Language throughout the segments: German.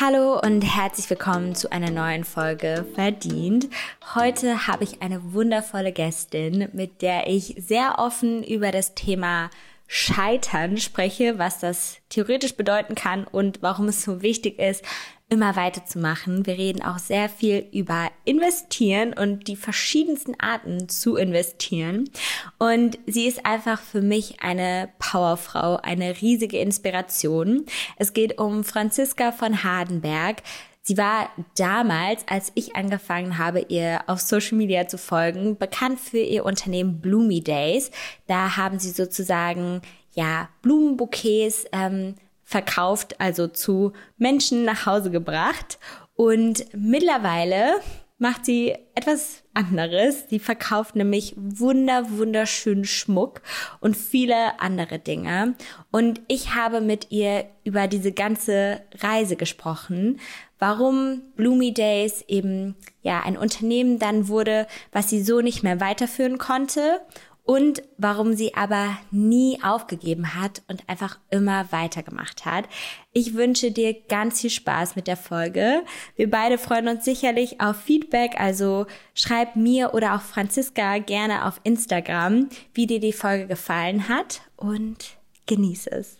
Hallo und herzlich willkommen zu einer neuen Folge Verdient. Heute habe ich eine wundervolle Gästin, mit der ich sehr offen über das Thema Scheitern spreche, was das theoretisch bedeuten kann und warum es so wichtig ist, immer weiterzumachen. Wir reden auch sehr viel über investieren und die verschiedensten Arten zu investieren. Und sie ist einfach für mich eine Powerfrau, eine riesige Inspiration. Es geht um Franziska von Hardenberg. Sie war damals, als ich angefangen habe, ihr auf Social Media zu folgen, bekannt für ihr Unternehmen Bloomy Days. Da haben sie sozusagen ja Blumenbouquets ähm, verkauft, also zu Menschen nach Hause gebracht. Und mittlerweile macht sie etwas anderes. Sie verkauft nämlich wunder, wunderschönen Schmuck und viele andere Dinge. Und ich habe mit ihr über diese ganze Reise gesprochen, warum Bloomy Days eben ja ein Unternehmen dann wurde, was sie so nicht mehr weiterführen konnte und warum sie aber nie aufgegeben hat und einfach immer weitergemacht hat. Ich wünsche dir ganz viel Spaß mit der Folge. Wir beide freuen uns sicherlich auf Feedback, also schreib mir oder auch Franziska gerne auf Instagram, wie dir die Folge gefallen hat und genieße es.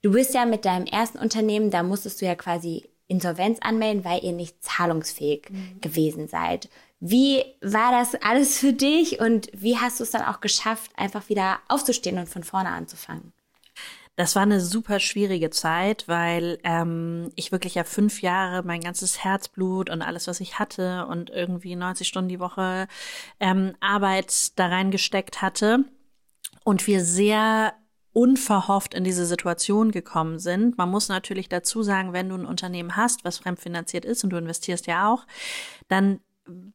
Du bist ja mit deinem ersten Unternehmen, da musstest du ja quasi Insolvenz anmelden, weil ihr nicht zahlungsfähig mhm. gewesen seid. Wie war das alles für dich und wie hast du es dann auch geschafft, einfach wieder aufzustehen und von vorne anzufangen? Das war eine super schwierige Zeit, weil ähm, ich wirklich ja fünf Jahre mein ganzes Herzblut und alles, was ich hatte und irgendwie 90 Stunden die Woche ähm, Arbeit da reingesteckt hatte und wir sehr unverhofft in diese Situation gekommen sind. Man muss natürlich dazu sagen, wenn du ein Unternehmen hast, was fremdfinanziert ist und du investierst ja auch, dann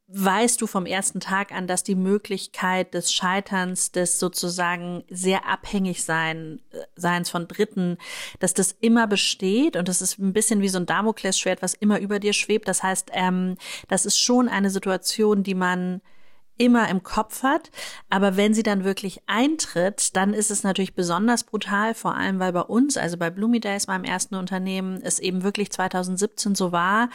weißt du vom ersten Tag an, dass die Möglichkeit des Scheiterns, des sozusagen sehr abhängig sein, äh, seins von Dritten, dass das immer besteht und das ist ein bisschen wie so ein Damoklesschwert, was immer über dir schwebt. Das heißt, ähm, das ist schon eine Situation, die man immer im Kopf hat. Aber wenn sie dann wirklich eintritt, dann ist es natürlich besonders brutal, vor allem weil bei uns, also bei Bloomy Days, meinem ersten Unternehmen, es eben wirklich 2017 so war,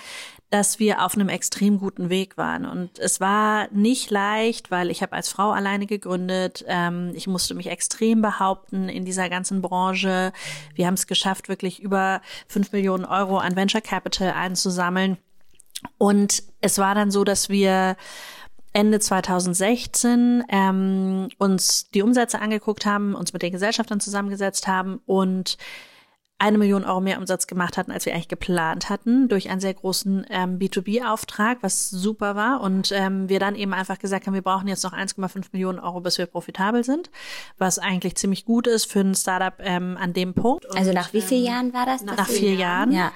dass wir auf einem extrem guten Weg waren. Und es war nicht leicht, weil ich habe als Frau alleine gegründet. Ähm, ich musste mich extrem behaupten in dieser ganzen Branche. Wir haben es geschafft, wirklich über fünf Millionen Euro an Venture Capital einzusammeln. Und es war dann so, dass wir Ende 2016 ähm, uns die Umsätze angeguckt haben, uns mit den Gesellschaftern zusammengesetzt haben und eine Million Euro mehr Umsatz gemacht hatten, als wir eigentlich geplant hatten, durch einen sehr großen ähm, B2B-Auftrag, was super war. Und ähm, wir dann eben einfach gesagt haben, wir brauchen jetzt noch 1,5 Millionen Euro, bis wir profitabel sind, was eigentlich ziemlich gut ist für ein Startup ähm, an dem Punkt. Und, also nach wie vielen ähm, Jahren war das? Nach, nach vier Jahren. Jahren. Ja.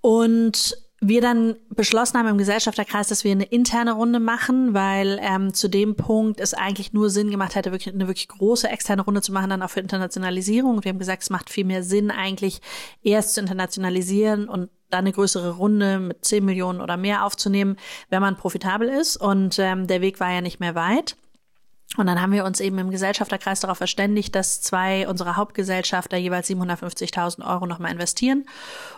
Und wir dann beschlossen haben im Gesellschafterkreis, dass wir eine interne Runde machen, weil ähm, zu dem Punkt es eigentlich nur Sinn gemacht hätte, wirklich eine wirklich große externe Runde zu machen, dann auch für Internationalisierung. Wir haben gesagt, es macht viel mehr Sinn, eigentlich erst zu internationalisieren und dann eine größere Runde mit 10 Millionen oder mehr aufzunehmen, wenn man profitabel ist. Und ähm, der Weg war ja nicht mehr weit. Und dann haben wir uns eben im Gesellschafterkreis darauf verständigt, dass zwei unserer Hauptgesellschafter jeweils 750.000 Euro nochmal investieren.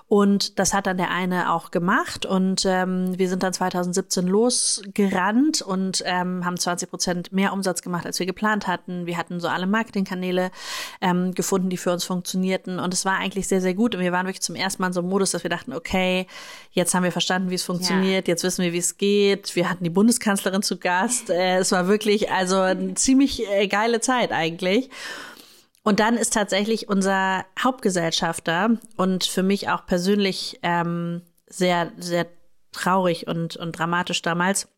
Und das hat dann der eine auch gemacht. Und ähm, wir sind dann 2017 losgerannt und ähm, haben 20 Prozent mehr Umsatz gemacht, als wir geplant hatten. Wir hatten so alle Marketingkanäle ähm, gefunden, die für uns funktionierten. Und es war eigentlich sehr, sehr gut. Und wir waren wirklich zum ersten Mal in so einem Modus, dass wir dachten, okay, jetzt haben wir verstanden, wie es funktioniert. Ja. Jetzt wissen wir, wie es geht. Wir hatten die Bundeskanzlerin zu Gast. Äh, es war wirklich, also ziemlich äh, geile Zeit eigentlich. Und dann ist tatsächlich unser Hauptgesellschafter und für mich auch persönlich ähm, sehr, sehr traurig und, und dramatisch damals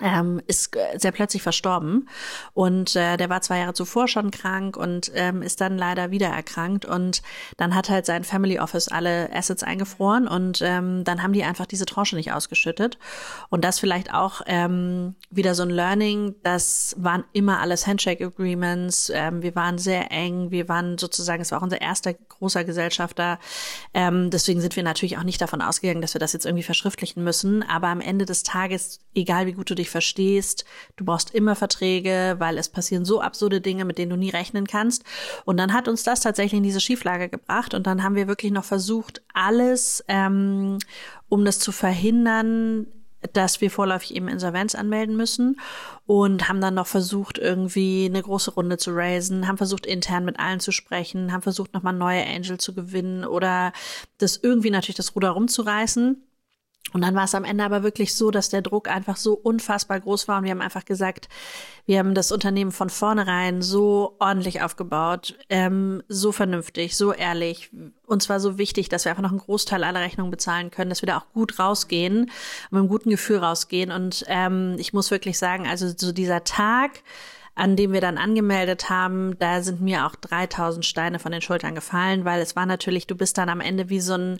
ähm, ist äh, sehr plötzlich verstorben. Und äh, der war zwei Jahre zuvor schon krank und ähm, ist dann leider wieder erkrankt und dann hat halt sein Family Office alle Assets eingefroren und ähm, dann haben die einfach diese Tranche nicht ausgeschüttet. Und das vielleicht auch ähm, wieder so ein Learning, das waren immer alles Handshake Agreements, ähm, wir waren sehr eng, wir waren sozusagen, es war auch unser erster großer Gesellschafter, ähm, deswegen sind wir natürlich auch nicht davon ausgegangen, dass wir das jetzt irgendwie verschriftlichen müssen, aber am Ende des Tages, egal wie gut du dich verstehst. Du brauchst immer Verträge, weil es passieren so absurde Dinge, mit denen du nie rechnen kannst. Und dann hat uns das tatsächlich in diese Schieflage gebracht. Und dann haben wir wirklich noch versucht, alles, ähm, um das zu verhindern, dass wir vorläufig eben Insolvenz anmelden müssen und haben dann noch versucht, irgendwie eine große Runde zu raisen, haben versucht, intern mit allen zu sprechen, haben versucht, nochmal neue Angel zu gewinnen oder das irgendwie natürlich das Ruder rumzureißen. Und dann war es am Ende aber wirklich so, dass der Druck einfach so unfassbar groß war und wir haben einfach gesagt, wir haben das Unternehmen von vornherein so ordentlich aufgebaut, ähm, so vernünftig, so ehrlich. Und zwar so wichtig, dass wir einfach noch einen Großteil aller Rechnungen bezahlen können, dass wir da auch gut rausgehen, mit einem guten Gefühl rausgehen. Und ähm, ich muss wirklich sagen, also so dieser Tag, an dem wir dann angemeldet haben, da sind mir auch 3000 Steine von den Schultern gefallen, weil es war natürlich, du bist dann am Ende wie so ein,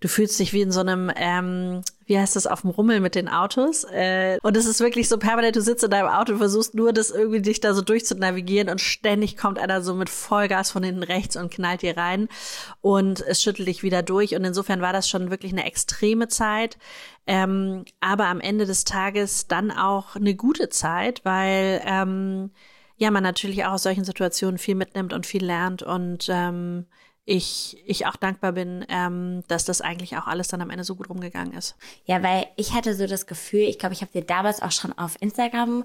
du fühlst dich wie in so einem, ähm, wie heißt das, auf dem Rummel mit den Autos. Äh, und es ist wirklich so permanent, du sitzt in deinem Auto und versuchst nur, das irgendwie dich da so durchzunavigieren und ständig kommt einer so mit Vollgas von hinten rechts und knallt dir rein und es schüttelt dich wieder durch. Und insofern war das schon wirklich eine extreme Zeit. Ähm, aber am Ende des Tages dann auch eine gute Zeit, weil ähm, ja man natürlich auch aus solchen Situationen viel mitnimmt und viel lernt und ähm, ich, ich auch dankbar bin, ähm, dass das eigentlich auch alles dann am Ende so gut rumgegangen ist. Ja, weil ich hatte so das Gefühl, ich glaube, ich habe dir damals auch schon auf Instagram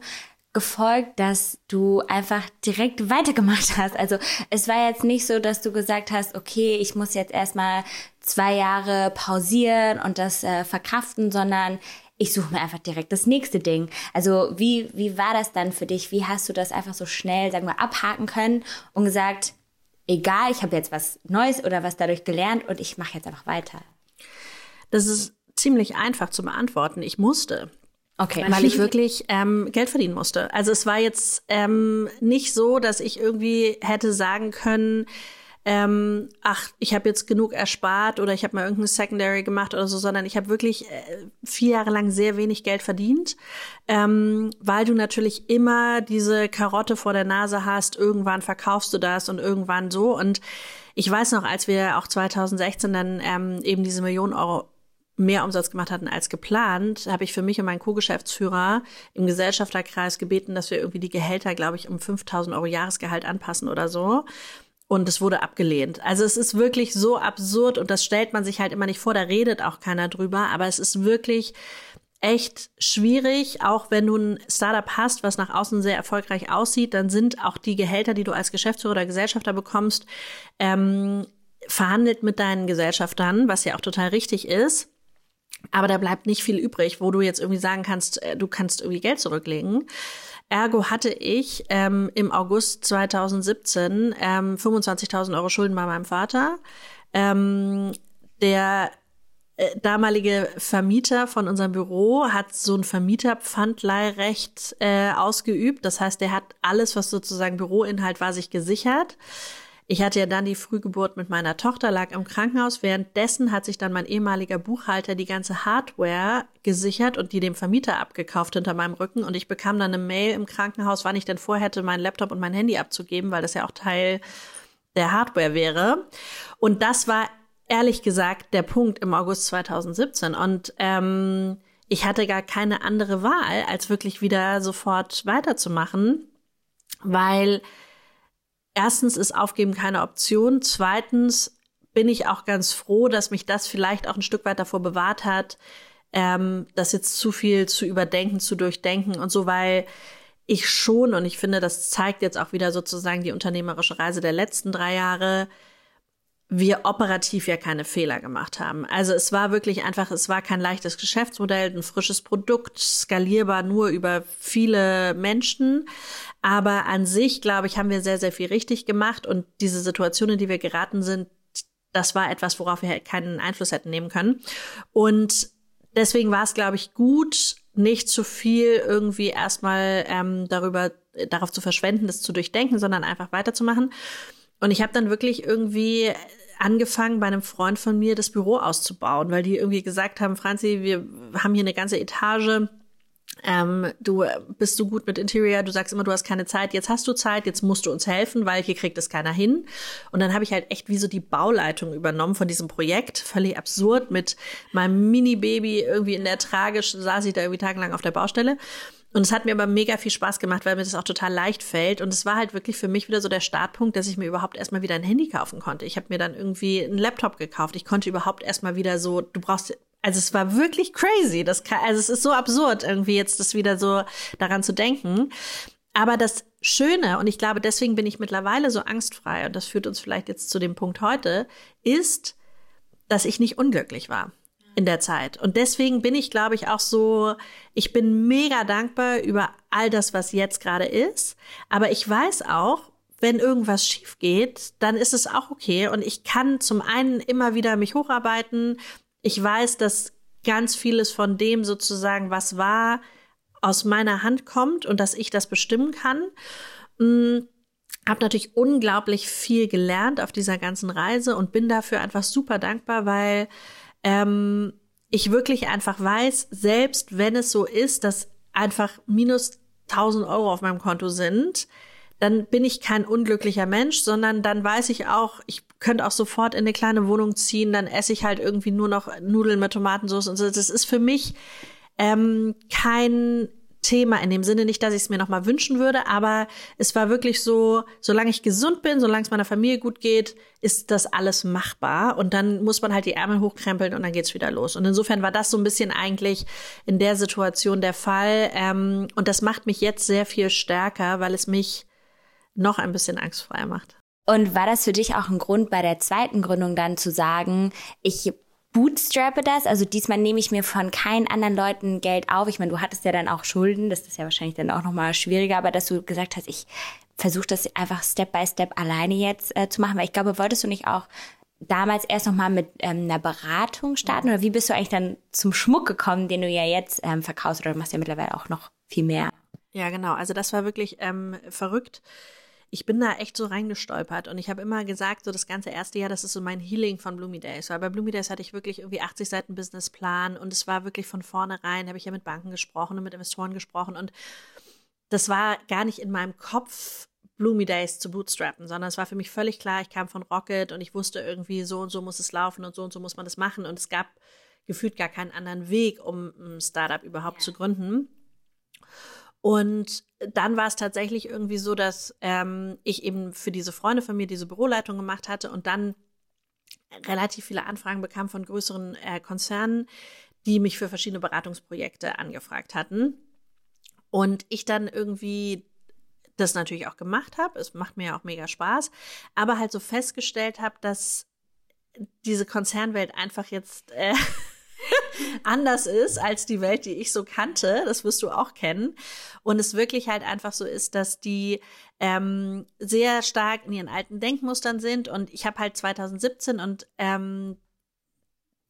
gefolgt, dass du einfach direkt weitergemacht hast. Also es war jetzt nicht so, dass du gesagt hast, okay, ich muss jetzt erstmal zwei Jahre pausieren und das äh, verkraften, sondern ich suche mir einfach direkt das nächste Ding. Also wie, wie war das dann für dich? Wie hast du das einfach so schnell, sagen wir, abhaken können und gesagt, egal, ich habe jetzt was Neues oder was dadurch gelernt und ich mache jetzt einfach weiter? Das ist ziemlich einfach zu beantworten. Ich musste. Okay. Weil ich wirklich ähm, Geld verdienen musste. Also es war jetzt ähm, nicht so, dass ich irgendwie hätte sagen können, ähm, ach, ich habe jetzt genug erspart oder ich habe mal irgendein Secondary gemacht oder so, sondern ich habe wirklich äh, vier Jahre lang sehr wenig Geld verdient, ähm, weil du natürlich immer diese Karotte vor der Nase hast, irgendwann verkaufst du das und irgendwann so. Und ich weiß noch, als wir auch 2016 dann ähm, eben diese Millionen Euro mehr Umsatz gemacht hatten als geplant, habe ich für mich und meinen Co-Geschäftsführer im Gesellschafterkreis gebeten, dass wir irgendwie die Gehälter, glaube ich, um 5000 Euro Jahresgehalt anpassen oder so. Und es wurde abgelehnt. Also es ist wirklich so absurd und das stellt man sich halt immer nicht vor, da redet auch keiner drüber, aber es ist wirklich echt schwierig, auch wenn du ein Startup hast, was nach außen sehr erfolgreich aussieht, dann sind auch die Gehälter, die du als Geschäftsführer oder Gesellschafter bekommst, ähm, verhandelt mit deinen Gesellschaftern, was ja auch total richtig ist. Aber da bleibt nicht viel übrig, wo du jetzt irgendwie sagen kannst, äh, du kannst irgendwie Geld zurücklegen. Ergo hatte ich ähm, im August 2017 ähm, 25.000 Euro Schulden bei meinem Vater. Ähm, der äh, damalige Vermieter von unserem Büro hat so ein Vermieterpfandleihrecht äh, ausgeübt. Das heißt, der hat alles, was sozusagen Büroinhalt war, sich gesichert. Ich hatte ja dann die Frühgeburt mit meiner Tochter, lag im Krankenhaus. Währenddessen hat sich dann mein ehemaliger Buchhalter die ganze Hardware gesichert und die dem Vermieter abgekauft hinter meinem Rücken. Und ich bekam dann eine Mail im Krankenhaus, wann ich denn vorhätte, meinen Laptop und mein Handy abzugeben, weil das ja auch Teil der Hardware wäre. Und das war ehrlich gesagt der Punkt im August 2017. Und ähm, ich hatte gar keine andere Wahl, als wirklich wieder sofort weiterzumachen, weil erstens ist Aufgeben keine Option. Zweitens bin ich auch ganz froh, dass mich das vielleicht auch ein Stück weit davor bewahrt hat, ähm, das jetzt zu viel zu überdenken, zu durchdenken und so, weil ich schon, und ich finde, das zeigt jetzt auch wieder sozusagen die unternehmerische Reise der letzten drei Jahre, wir operativ ja keine Fehler gemacht haben. Also es war wirklich einfach, es war kein leichtes Geschäftsmodell, ein frisches Produkt, skalierbar nur über viele Menschen. Aber an sich, glaube ich, haben wir sehr, sehr viel richtig gemacht und diese Situationen, in die wir geraten sind, das war etwas, worauf wir keinen Einfluss hätten nehmen können. Und deswegen war es, glaube ich, gut, nicht zu viel irgendwie erstmal ähm, darüber, darauf zu verschwenden, das zu durchdenken, sondern einfach weiterzumachen. Und ich habe dann wirklich irgendwie angefangen, bei einem Freund von mir das Büro auszubauen, weil die irgendwie gesagt haben, Franzi, wir haben hier eine ganze Etage ähm, du bist so gut mit Interior, du sagst immer, du hast keine Zeit, jetzt hast du Zeit, jetzt musst du uns helfen, weil hier kriegt es keiner hin. Und dann habe ich halt echt wie so die Bauleitung übernommen von diesem Projekt, völlig absurd, mit meinem Mini-Baby irgendwie in der tragisch, saß ich da irgendwie tagelang auf der Baustelle. Und es hat mir aber mega viel Spaß gemacht, weil mir das auch total leicht fällt. Und es war halt wirklich für mich wieder so der Startpunkt, dass ich mir überhaupt erstmal wieder ein Handy kaufen konnte. Ich habe mir dann irgendwie einen Laptop gekauft. Ich konnte überhaupt erstmal wieder so, du brauchst also es war wirklich crazy. Das kann, also es ist so absurd, irgendwie jetzt das wieder so daran zu denken. Aber das Schöne, und ich glaube, deswegen bin ich mittlerweile so angstfrei, und das führt uns vielleicht jetzt zu dem Punkt heute, ist, dass ich nicht unglücklich war in der Zeit. Und deswegen bin ich, glaube ich, auch so, ich bin mega dankbar über all das, was jetzt gerade ist. Aber ich weiß auch, wenn irgendwas schief geht, dann ist es auch okay. Und ich kann zum einen immer wieder mich hocharbeiten, ich weiß, dass ganz vieles von dem sozusagen, was war, aus meiner Hand kommt und dass ich das bestimmen kann. Hm, habe natürlich unglaublich viel gelernt auf dieser ganzen Reise und bin dafür einfach super dankbar, weil ähm, ich wirklich einfach weiß, selbst wenn es so ist, dass einfach minus 1000 Euro auf meinem Konto sind, dann bin ich kein unglücklicher Mensch, sondern dann weiß ich auch, ich könnte auch sofort in eine kleine Wohnung ziehen, dann esse ich halt irgendwie nur noch Nudeln mit Tomatensauce und so. Das ist für mich ähm, kein Thema in dem Sinne nicht, dass ich es mir noch mal wünschen würde, aber es war wirklich so, solange ich gesund bin, solange es meiner Familie gut geht, ist das alles machbar und dann muss man halt die Ärmel hochkrempeln und dann geht's wieder los. Und insofern war das so ein bisschen eigentlich in der Situation der Fall ähm, und das macht mich jetzt sehr viel stärker, weil es mich noch ein bisschen angstfrei macht. Und war das für dich auch ein Grund bei der zweiten Gründung dann zu sagen, ich bootstrappe das? Also diesmal nehme ich mir von keinen anderen Leuten Geld auf. Ich meine, du hattest ja dann auch Schulden, das ist ja wahrscheinlich dann auch nochmal schwieriger, aber dass du gesagt hast, ich versuche das einfach Step by Step alleine jetzt äh, zu machen, weil ich glaube, wolltest du nicht auch damals erst nochmal mit ähm, einer Beratung starten oder wie bist du eigentlich dann zum Schmuck gekommen, den du ja jetzt ähm, verkaufst oder du machst ja mittlerweile auch noch viel mehr? Ja, genau. Also das war wirklich ähm, verrückt ich bin da echt so reingestolpert und ich habe immer gesagt, so das ganze erste Jahr, das ist so mein Healing von Bloomy Days. Weil bei Bloomy Days hatte ich wirklich irgendwie 80 Seiten Businessplan und es war wirklich von vornherein, habe ich ja mit Banken gesprochen und mit Investoren gesprochen und das war gar nicht in meinem Kopf, Bloomy Days zu bootstrappen, sondern es war für mich völlig klar, ich kam von Rocket und ich wusste irgendwie, so und so muss es laufen und so und so muss man das machen und es gab gefühlt gar keinen anderen Weg, um ein Startup überhaupt ja. zu gründen. Und dann war es tatsächlich irgendwie so, dass ähm, ich eben für diese Freunde von mir diese Büroleitung gemacht hatte und dann relativ viele Anfragen bekam von größeren äh, Konzernen, die mich für verschiedene Beratungsprojekte angefragt hatten. Und ich dann irgendwie das natürlich auch gemacht habe. Es macht mir ja auch mega Spaß, aber halt so festgestellt habe, dass diese Konzernwelt einfach jetzt äh, anders ist als die Welt, die ich so kannte. Das wirst du auch kennen. Und es wirklich halt einfach so ist, dass die ähm, sehr stark in ihren alten Denkmustern sind. Und ich habe halt 2017 und ähm,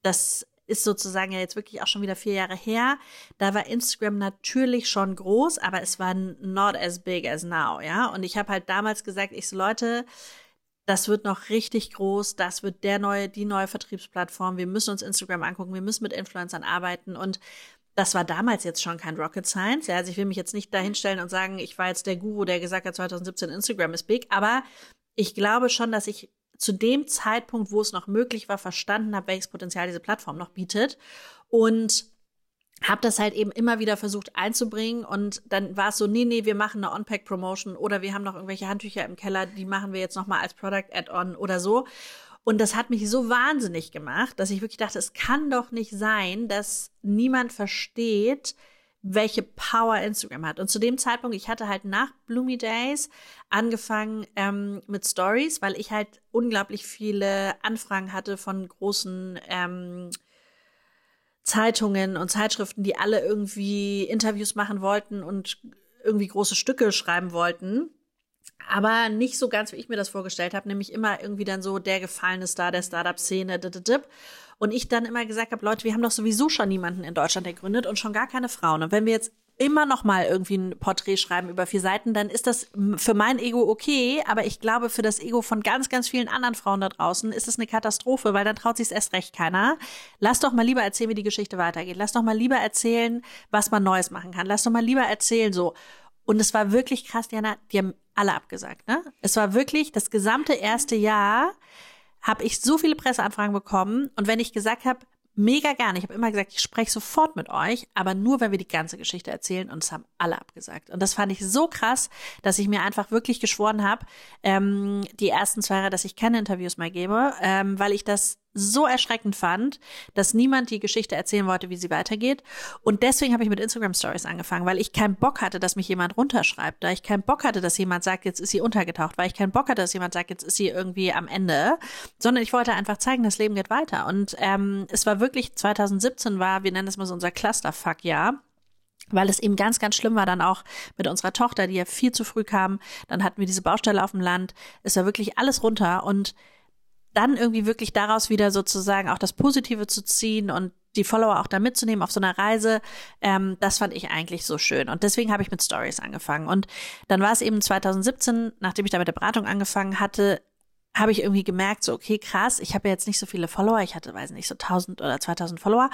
das ist sozusagen ja jetzt wirklich auch schon wieder vier Jahre her. Da war Instagram natürlich schon groß, aber es war not as big as now, ja. Und ich habe halt damals gesagt, ich so Leute, das wird noch richtig groß, das wird der neue, die neue Vertriebsplattform. Wir müssen uns Instagram angucken, wir müssen mit Influencern arbeiten und das war damals jetzt schon kein Rocket Science. Ja, also ich will mich jetzt nicht dahinstellen und sagen, ich war jetzt der Guru, der gesagt hat, 2017 Instagram ist big, aber ich glaube schon, dass ich zu dem Zeitpunkt, wo es noch möglich war, verstanden habe, welches Potenzial diese Plattform noch bietet und habe das halt eben immer wieder versucht einzubringen und dann war es so, nee, nee, wir machen eine On-Pack-Promotion oder wir haben noch irgendwelche Handtücher im Keller, die machen wir jetzt nochmal als Product-Add-on oder so. Und das hat mich so wahnsinnig gemacht, dass ich wirklich dachte, es kann doch nicht sein, dass niemand versteht, welche Power Instagram hat. Und zu dem Zeitpunkt, ich hatte halt nach Bloomy Days angefangen ähm, mit Stories, weil ich halt unglaublich viele Anfragen hatte von großen ähm, Zeitungen und Zeitschriften, die alle irgendwie Interviews machen wollten und irgendwie große Stücke schreiben wollten. Aber nicht so ganz, wie ich mir das vorgestellt habe, nämlich immer irgendwie dann so der gefallene Star der Startup-Szene. Und ich dann immer gesagt habe, Leute, wir haben doch sowieso schon niemanden in Deutschland, der gründet und schon gar keine Frauen. Und wenn wir jetzt immer noch mal irgendwie ein Porträt schreiben über vier Seiten, dann ist das für mein Ego okay, aber ich glaube, für das Ego von ganz, ganz vielen anderen Frauen da draußen ist es eine Katastrophe, weil dann traut sich erst recht keiner. Lass doch mal lieber erzählen, wie die Geschichte weitergeht. Lass doch mal lieber erzählen, was man Neues machen kann. Lass doch mal lieber erzählen, so. Und es war wirklich krass, Diana, die haben alle abgesagt, ne? Es war wirklich das gesamte erste Jahr habe ich so viele Presseanfragen bekommen und wenn ich gesagt habe, mega gerne. Ich habe immer gesagt, ich spreche sofort mit euch, aber nur, wenn wir die ganze Geschichte erzählen und es haben alle abgesagt. Und das fand ich so krass, dass ich mir einfach wirklich geschworen habe, ähm, die ersten zwei Jahre, dass ich keine Interviews mehr gebe, ähm, weil ich das so erschreckend fand, dass niemand die Geschichte erzählen wollte, wie sie weitergeht. Und deswegen habe ich mit Instagram Stories angefangen, weil ich keinen Bock hatte, dass mich jemand runterschreibt, da ich keinen Bock hatte, dass jemand sagt, jetzt ist sie untergetaucht, weil ich keinen Bock hatte, dass jemand sagt, jetzt ist sie irgendwie am Ende, sondern ich wollte einfach zeigen, das Leben geht weiter. Und ähm, es war wirklich 2017 war, wir nennen es mal so unser Clusterfuck-Jahr weil es eben ganz, ganz schlimm war dann auch mit unserer Tochter, die ja viel zu früh kam. Dann hatten wir diese Baustelle auf dem Land. Es war wirklich alles runter und dann irgendwie wirklich daraus wieder sozusagen auch das Positive zu ziehen und die Follower auch da mitzunehmen auf so einer Reise, ähm, das fand ich eigentlich so schön. Und deswegen habe ich mit Stories angefangen. Und dann war es eben 2017, nachdem ich da mit der Beratung angefangen hatte, habe ich irgendwie gemerkt, so, okay, krass, ich habe ja jetzt nicht so viele Follower, ich hatte, weiß nicht, so 1000 oder 2000 Follower.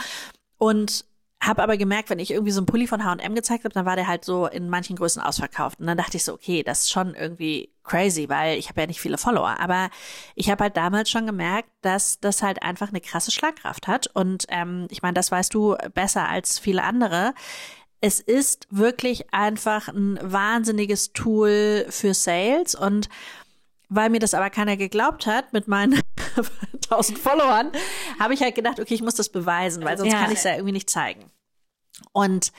Und habe aber gemerkt, wenn ich irgendwie so einen Pulli von H&M gezeigt habe, dann war der halt so in manchen Größen ausverkauft. Und dann dachte ich so, okay, das ist schon irgendwie crazy, weil ich habe ja nicht viele Follower. Aber ich habe halt damals schon gemerkt, dass das halt einfach eine krasse Schlagkraft hat. Und ähm, ich meine, das weißt du besser als viele andere. Es ist wirklich einfach ein wahnsinniges Tool für Sales und weil mir das aber keiner geglaubt hat mit meinen 1000 Followern, habe ich halt gedacht, okay, ich muss das beweisen, weil sonst ja. kann ich es ja irgendwie nicht zeigen. Und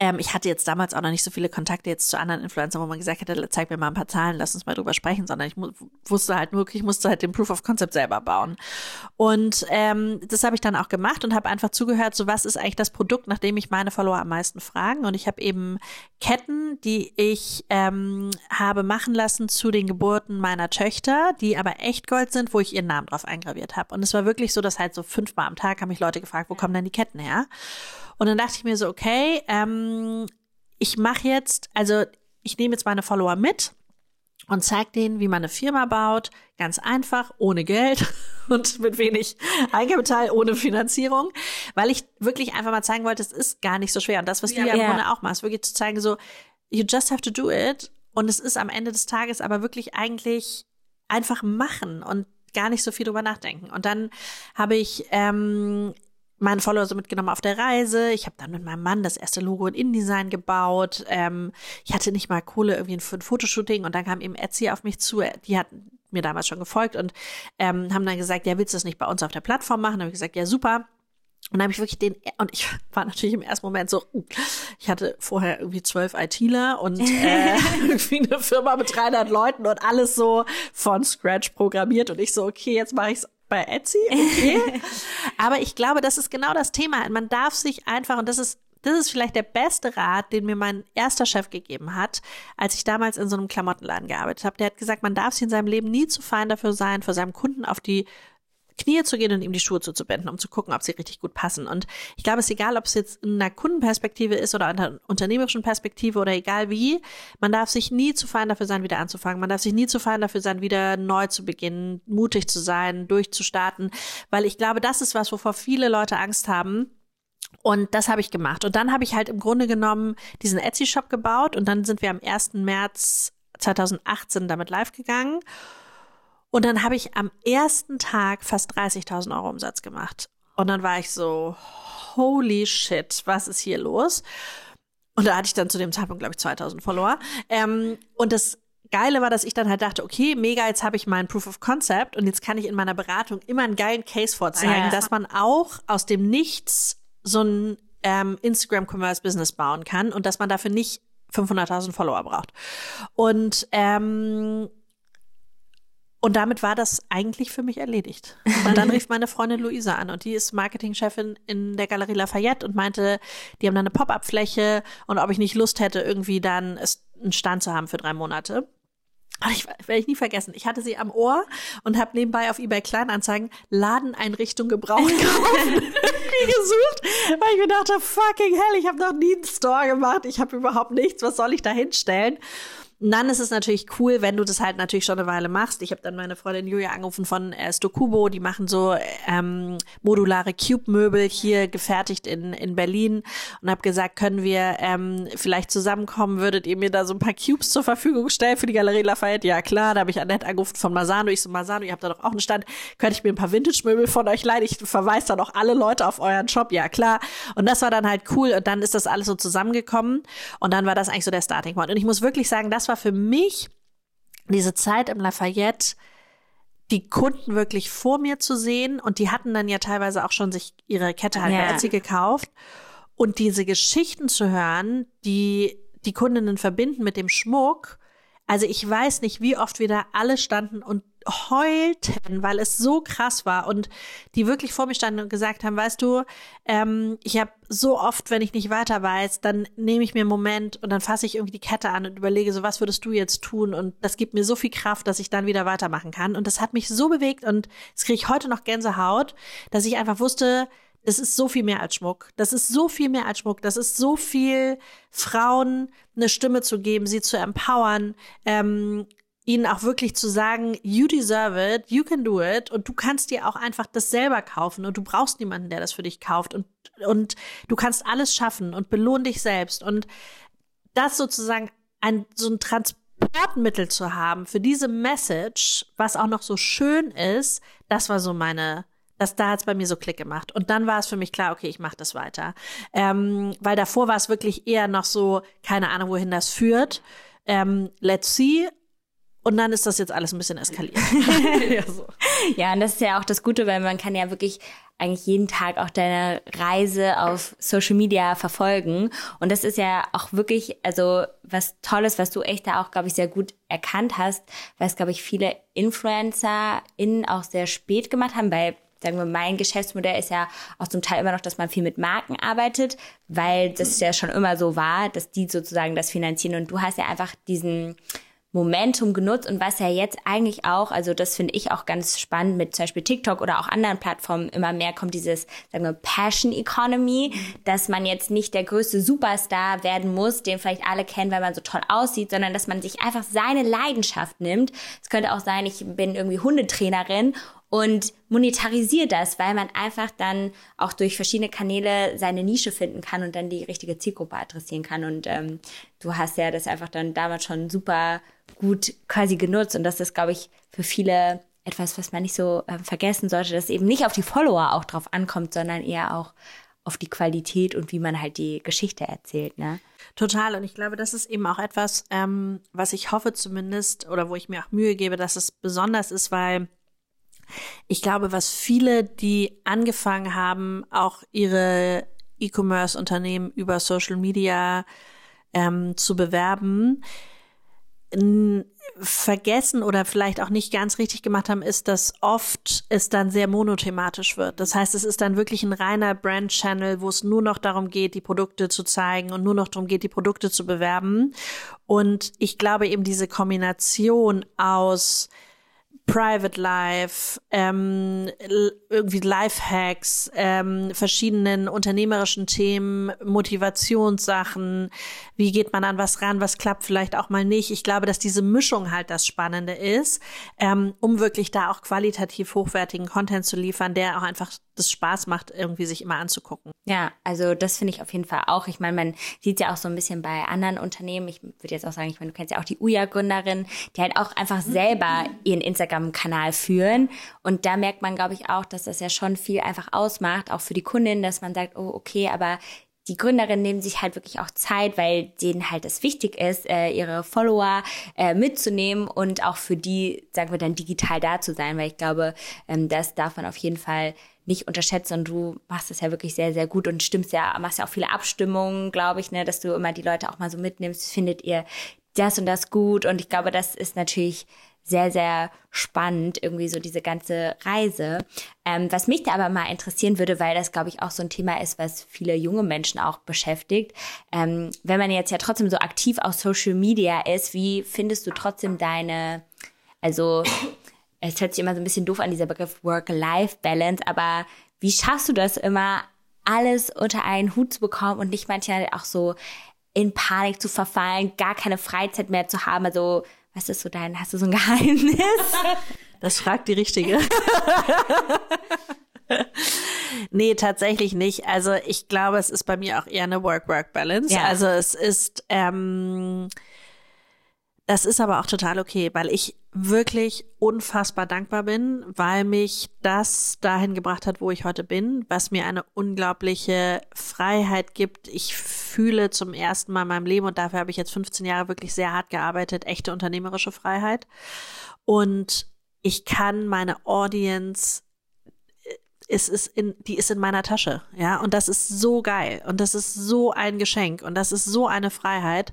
ähm, ich hatte jetzt damals auch noch nicht so viele Kontakte jetzt zu anderen Influencern, wo man gesagt hätte, zeig mir mal ein paar Zahlen, lass uns mal drüber sprechen, sondern ich wusste halt nur, ich musste halt den Proof of Concept selber bauen. Und ähm, das habe ich dann auch gemacht und habe einfach zugehört, so was ist eigentlich das Produkt, nach dem ich meine Follower am meisten fragen. Und ich habe eben Ketten, die ich ähm, habe machen lassen zu den Geburten meiner Töchter, die aber echt Gold sind, wo ich ihren Namen drauf eingraviert habe. Und es war wirklich so, dass halt so fünfmal am Tag haben mich Leute gefragt, wo kommen denn die Ketten her? Und dann dachte ich mir so, okay, ähm, ich mache jetzt, also ich nehme jetzt meine Follower mit und zeige denen, wie man eine Firma baut, ganz einfach, ohne Geld und mit wenig Eigenkapital, ohne Finanzierung, weil ich wirklich einfach mal zeigen wollte, es ist gar nicht so schwer. Und das, was du ja, ja im Grunde auch machst, wirklich zu zeigen, so, you just have to do it. Und es ist am Ende des Tages aber wirklich eigentlich einfach machen und gar nicht so viel drüber nachdenken. Und dann habe ich ähm, meinen Follower so mitgenommen auf der Reise. Ich habe dann mit meinem Mann das erste Logo in InDesign gebaut. Ähm, ich hatte nicht mal Kohle irgendwie für ein Fotoshooting und dann kam eben Etsy auf mich zu. Die hat mir damals schon gefolgt und ähm, haben dann gesagt, ja, willst du das nicht bei uns auf der Plattform machen? Dann habe ich gesagt, ja, super. Und dann habe ich wirklich den, und ich war natürlich im ersten Moment so, uh, ich hatte vorher irgendwie zwölf ITler und äh, irgendwie eine Firma mit 300 Leuten und alles so von Scratch programmiert und ich so, okay, jetzt mache ich's bei Etsy. Okay. Aber ich glaube, das ist genau das Thema. Man darf sich einfach, und das ist das ist vielleicht der beste Rat, den mir mein erster Chef gegeben hat, als ich damals in so einem Klamottenladen gearbeitet habe. Der hat gesagt, man darf sich in seinem Leben nie zu fein dafür sein, vor seinem Kunden auf die Knie zu gehen und ihm die Schuhe zuzubinden, um zu gucken, ob sie richtig gut passen. Und ich glaube, es ist egal, ob es jetzt in einer Kundenperspektive ist oder in einer unternehmerischen Perspektive oder egal wie, man darf sich nie zu fein dafür sein, wieder anzufangen. Man darf sich nie zu fein dafür sein, wieder neu zu beginnen, mutig zu sein, durchzustarten, weil ich glaube, das ist was, wovor viele Leute Angst haben. Und das habe ich gemacht. Und dann habe ich halt im Grunde genommen diesen Etsy-Shop gebaut und dann sind wir am 1. März 2018 damit live gegangen. Und dann habe ich am ersten Tag fast 30.000 Euro Umsatz gemacht. Und dann war ich so, holy shit, was ist hier los? Und da hatte ich dann zu dem Zeitpunkt, glaube ich, 2000 Follower. Ähm, und das Geile war, dass ich dann halt dachte, okay, mega, jetzt habe ich meinen Proof of Concept und jetzt kann ich in meiner Beratung immer einen geilen Case vorzeigen, ja. dass man auch aus dem Nichts so ein ähm, Instagram-Commerce-Business bauen kann und dass man dafür nicht 500.000 Follower braucht. Und ähm, und damit war das eigentlich für mich erledigt. Und dann rief meine Freundin Luisa an und die ist Marketingchefin in der Galerie Lafayette und meinte, die haben da eine Pop-up-Fläche und ob ich nicht Lust hätte, irgendwie dann einen Stand zu haben für drei Monate. ich werde ich nie vergessen. Ich hatte sie am Ohr und habe nebenbei auf eBay Kleinanzeigen Ladeneinrichtung gebraucht gesucht, weil ich mir dachte, fucking hell, ich habe noch nie einen Store gemacht, ich habe überhaupt nichts, was soll ich da hinstellen? Und dann ist es natürlich cool, wenn du das halt natürlich schon eine Weile machst. Ich habe dann meine Freundin Julia angerufen von äh, Stokubo, die machen so ähm, modulare Cube-Möbel hier gefertigt in, in Berlin und habe gesagt, können wir ähm, vielleicht zusammenkommen, würdet ihr mir da so ein paar Cubes zur Verfügung stellen für die Galerie Lafayette? Ja klar, da habe ich Annette angerufen von Masano. Ich so, Masano, ihr habt da doch auch einen Stand, könnte ich mir ein paar Vintage-Möbel von euch leihen? Ich verweise dann auch alle Leute auf euren Shop. Ja klar. Und das war dann halt cool und dann ist das alles so zusammengekommen und dann war das eigentlich so der Starting Point. Und ich muss wirklich sagen, das war für mich diese Zeit im Lafayette, die Kunden wirklich vor mir zu sehen. Und die hatten dann ja teilweise auch schon sich ihre Kette halt bei Etsy gekauft. Und diese Geschichten zu hören, die die Kundinnen verbinden mit dem Schmuck. Also ich weiß nicht, wie oft wir da alle standen und heulten, weil es so krass war und die wirklich vor mir standen und gesagt haben, weißt du, ähm, ich habe so oft, wenn ich nicht weiter weiß, dann nehme ich mir einen Moment und dann fasse ich irgendwie die Kette an und überlege so, was würdest du jetzt tun? Und das gibt mir so viel Kraft, dass ich dann wieder weitermachen kann. Und das hat mich so bewegt und das kriege ich heute noch Gänsehaut, dass ich einfach wusste, das ist so viel mehr als Schmuck. Das ist so viel mehr als Schmuck. Das ist so viel Frauen eine Stimme zu geben, sie zu empowern, ähm, ihnen auch wirklich zu sagen, you deserve it, you can do it und du kannst dir auch einfach das selber kaufen und du brauchst niemanden, der das für dich kauft und, und du kannst alles schaffen und belohn dich selbst und das sozusagen ein, so ein Transportmittel zu haben für diese Message, was auch noch so schön ist, das war so meine, das da hat's bei mir so Klick gemacht. Und dann war es für mich klar, okay, ich mache das weiter. Ähm, weil davor war es wirklich eher noch so, keine Ahnung, wohin das führt. Ähm, let's see. Und dann ist das jetzt alles ein bisschen eskaliert. ja, so. ja, und das ist ja auch das Gute, weil man kann ja wirklich eigentlich jeden Tag auch deine Reise auf Social Media verfolgen. Und das ist ja auch wirklich, also was Tolles, was du echt da auch, glaube ich, sehr gut erkannt hast, weil es, glaube ich, viele InfluencerInnen auch sehr spät gemacht haben, weil sagen wir, mein Geschäftsmodell ist ja auch zum Teil immer noch, dass man viel mit Marken arbeitet, weil das ja schon immer so war, dass die sozusagen das finanzieren und du hast ja einfach diesen Momentum genutzt und was ja jetzt eigentlich auch, also das finde ich auch ganz spannend mit zum Beispiel TikTok oder auch anderen Plattformen immer mehr kommt dieses, sagen wir, Passion Economy, dass man jetzt nicht der größte Superstar werden muss, den vielleicht alle kennen, weil man so toll aussieht, sondern dass man sich einfach seine Leidenschaft nimmt. Es könnte auch sein, ich bin irgendwie Hundetrainerin und monetarisiert das, weil man einfach dann auch durch verschiedene Kanäle seine Nische finden kann und dann die richtige Zielgruppe adressieren kann. Und ähm, du hast ja das einfach dann damals schon super gut quasi genutzt. Und das ist, glaube ich, für viele etwas, was man nicht so äh, vergessen sollte, dass eben nicht auf die Follower auch drauf ankommt, sondern eher auch auf die Qualität und wie man halt die Geschichte erzählt, ne? Total. Und ich glaube, das ist eben auch etwas, ähm, was ich hoffe zumindest oder wo ich mir auch Mühe gebe, dass es besonders ist, weil ich glaube, was viele, die angefangen haben, auch ihre E-Commerce-Unternehmen über Social Media ähm, zu bewerben, vergessen oder vielleicht auch nicht ganz richtig gemacht haben, ist, dass oft es dann sehr monothematisch wird. Das heißt, es ist dann wirklich ein reiner Brand-Channel, wo es nur noch darum geht, die Produkte zu zeigen und nur noch darum geht, die Produkte zu bewerben. Und ich glaube eben diese Kombination aus Private Life, ähm, irgendwie Lifehacks, ähm, verschiedenen unternehmerischen Themen, Motivationssachen, wie geht man an was ran, was klappt vielleicht auch mal nicht. Ich glaube, dass diese Mischung halt das Spannende ist, ähm, um wirklich da auch qualitativ hochwertigen Content zu liefern, der auch einfach das Spaß macht, irgendwie sich immer anzugucken. Ja, also das finde ich auf jeden Fall auch. Ich meine, man sieht ja auch so ein bisschen bei anderen Unternehmen. Ich würde jetzt auch sagen, ich meine, du kennst ja auch die Uja-Gründerin, die halt auch einfach selber ihren Instagram-Kanal führen. Und da merkt man, glaube ich, auch, dass das ja schon viel einfach ausmacht, auch für die Kundin, dass man sagt, oh, okay, aber die Gründerinnen nehmen sich halt wirklich auch Zeit, weil denen halt es wichtig ist, äh, ihre Follower äh, mitzunehmen und auch für die, sagen wir dann, digital da zu sein, weil ich glaube, ähm, das darf man auf jeden Fall nicht unterschätzen und du machst es ja wirklich sehr, sehr gut und stimmst ja, machst ja auch viele Abstimmungen, glaube ich, ne, dass du immer die Leute auch mal so mitnimmst, findet ihr das und das gut? Und ich glaube, das ist natürlich sehr, sehr spannend, irgendwie so diese ganze Reise. Ähm, was mich da aber mal interessieren würde, weil das, glaube ich, auch so ein Thema ist, was viele junge Menschen auch beschäftigt. Ähm, wenn man jetzt ja trotzdem so aktiv auf Social Media ist, wie findest du trotzdem deine, also es hört sich immer so ein bisschen doof an, dieser Begriff Work-Life-Balance, aber wie schaffst du das immer, alles unter einen Hut zu bekommen und nicht manchmal auch so in Panik zu verfallen, gar keine Freizeit mehr zu haben? Also, was ist so dein, hast du so ein Geheimnis? Das fragt die Richtige. nee, tatsächlich nicht. Also ich glaube, es ist bei mir auch eher eine Work-Work-Balance. Ja. Also es ist, ähm, das ist aber auch total okay, weil ich wirklich unfassbar dankbar bin, weil mich das dahin gebracht hat, wo ich heute bin, was mir eine unglaubliche Freiheit gibt. Ich fühle zum ersten Mal in meinem Leben und dafür habe ich jetzt 15 Jahre wirklich sehr hart gearbeitet, echte unternehmerische Freiheit. Und ich kann meine Audience ist es in, die ist in meiner Tasche, ja, und das ist so geil. Und das ist so ein Geschenk. Und das ist so eine Freiheit,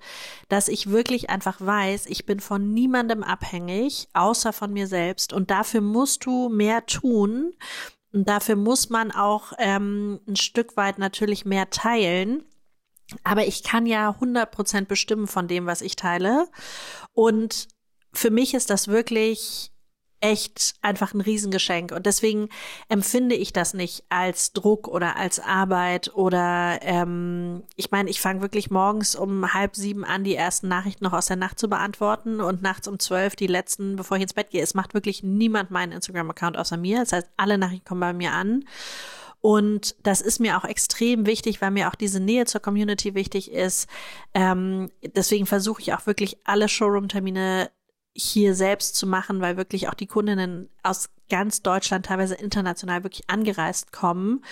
dass ich wirklich einfach weiß, ich bin von niemandem abhängig, außer von mir selbst. Und dafür musst du mehr tun. Und dafür muss man auch ähm, ein Stück weit natürlich mehr teilen. Aber ich kann ja 100 Prozent bestimmen von dem, was ich teile. Und für mich ist das wirklich echt einfach ein Riesengeschenk. Und deswegen empfinde ich das nicht als Druck oder als Arbeit oder ähm, ich meine, ich fange wirklich morgens um halb sieben an, die ersten Nachrichten noch aus der Nacht zu beantworten und nachts um zwölf die letzten, bevor ich ins Bett gehe. Es macht wirklich niemand meinen Instagram-Account außer mir. Das heißt, alle Nachrichten kommen bei mir an. Und das ist mir auch extrem wichtig, weil mir auch diese Nähe zur Community wichtig ist. Ähm, deswegen versuche ich auch wirklich alle Showroom-Termine hier selbst zu machen, weil wirklich auch die Kundinnen aus ganz Deutschland, teilweise international wirklich angereist kommen.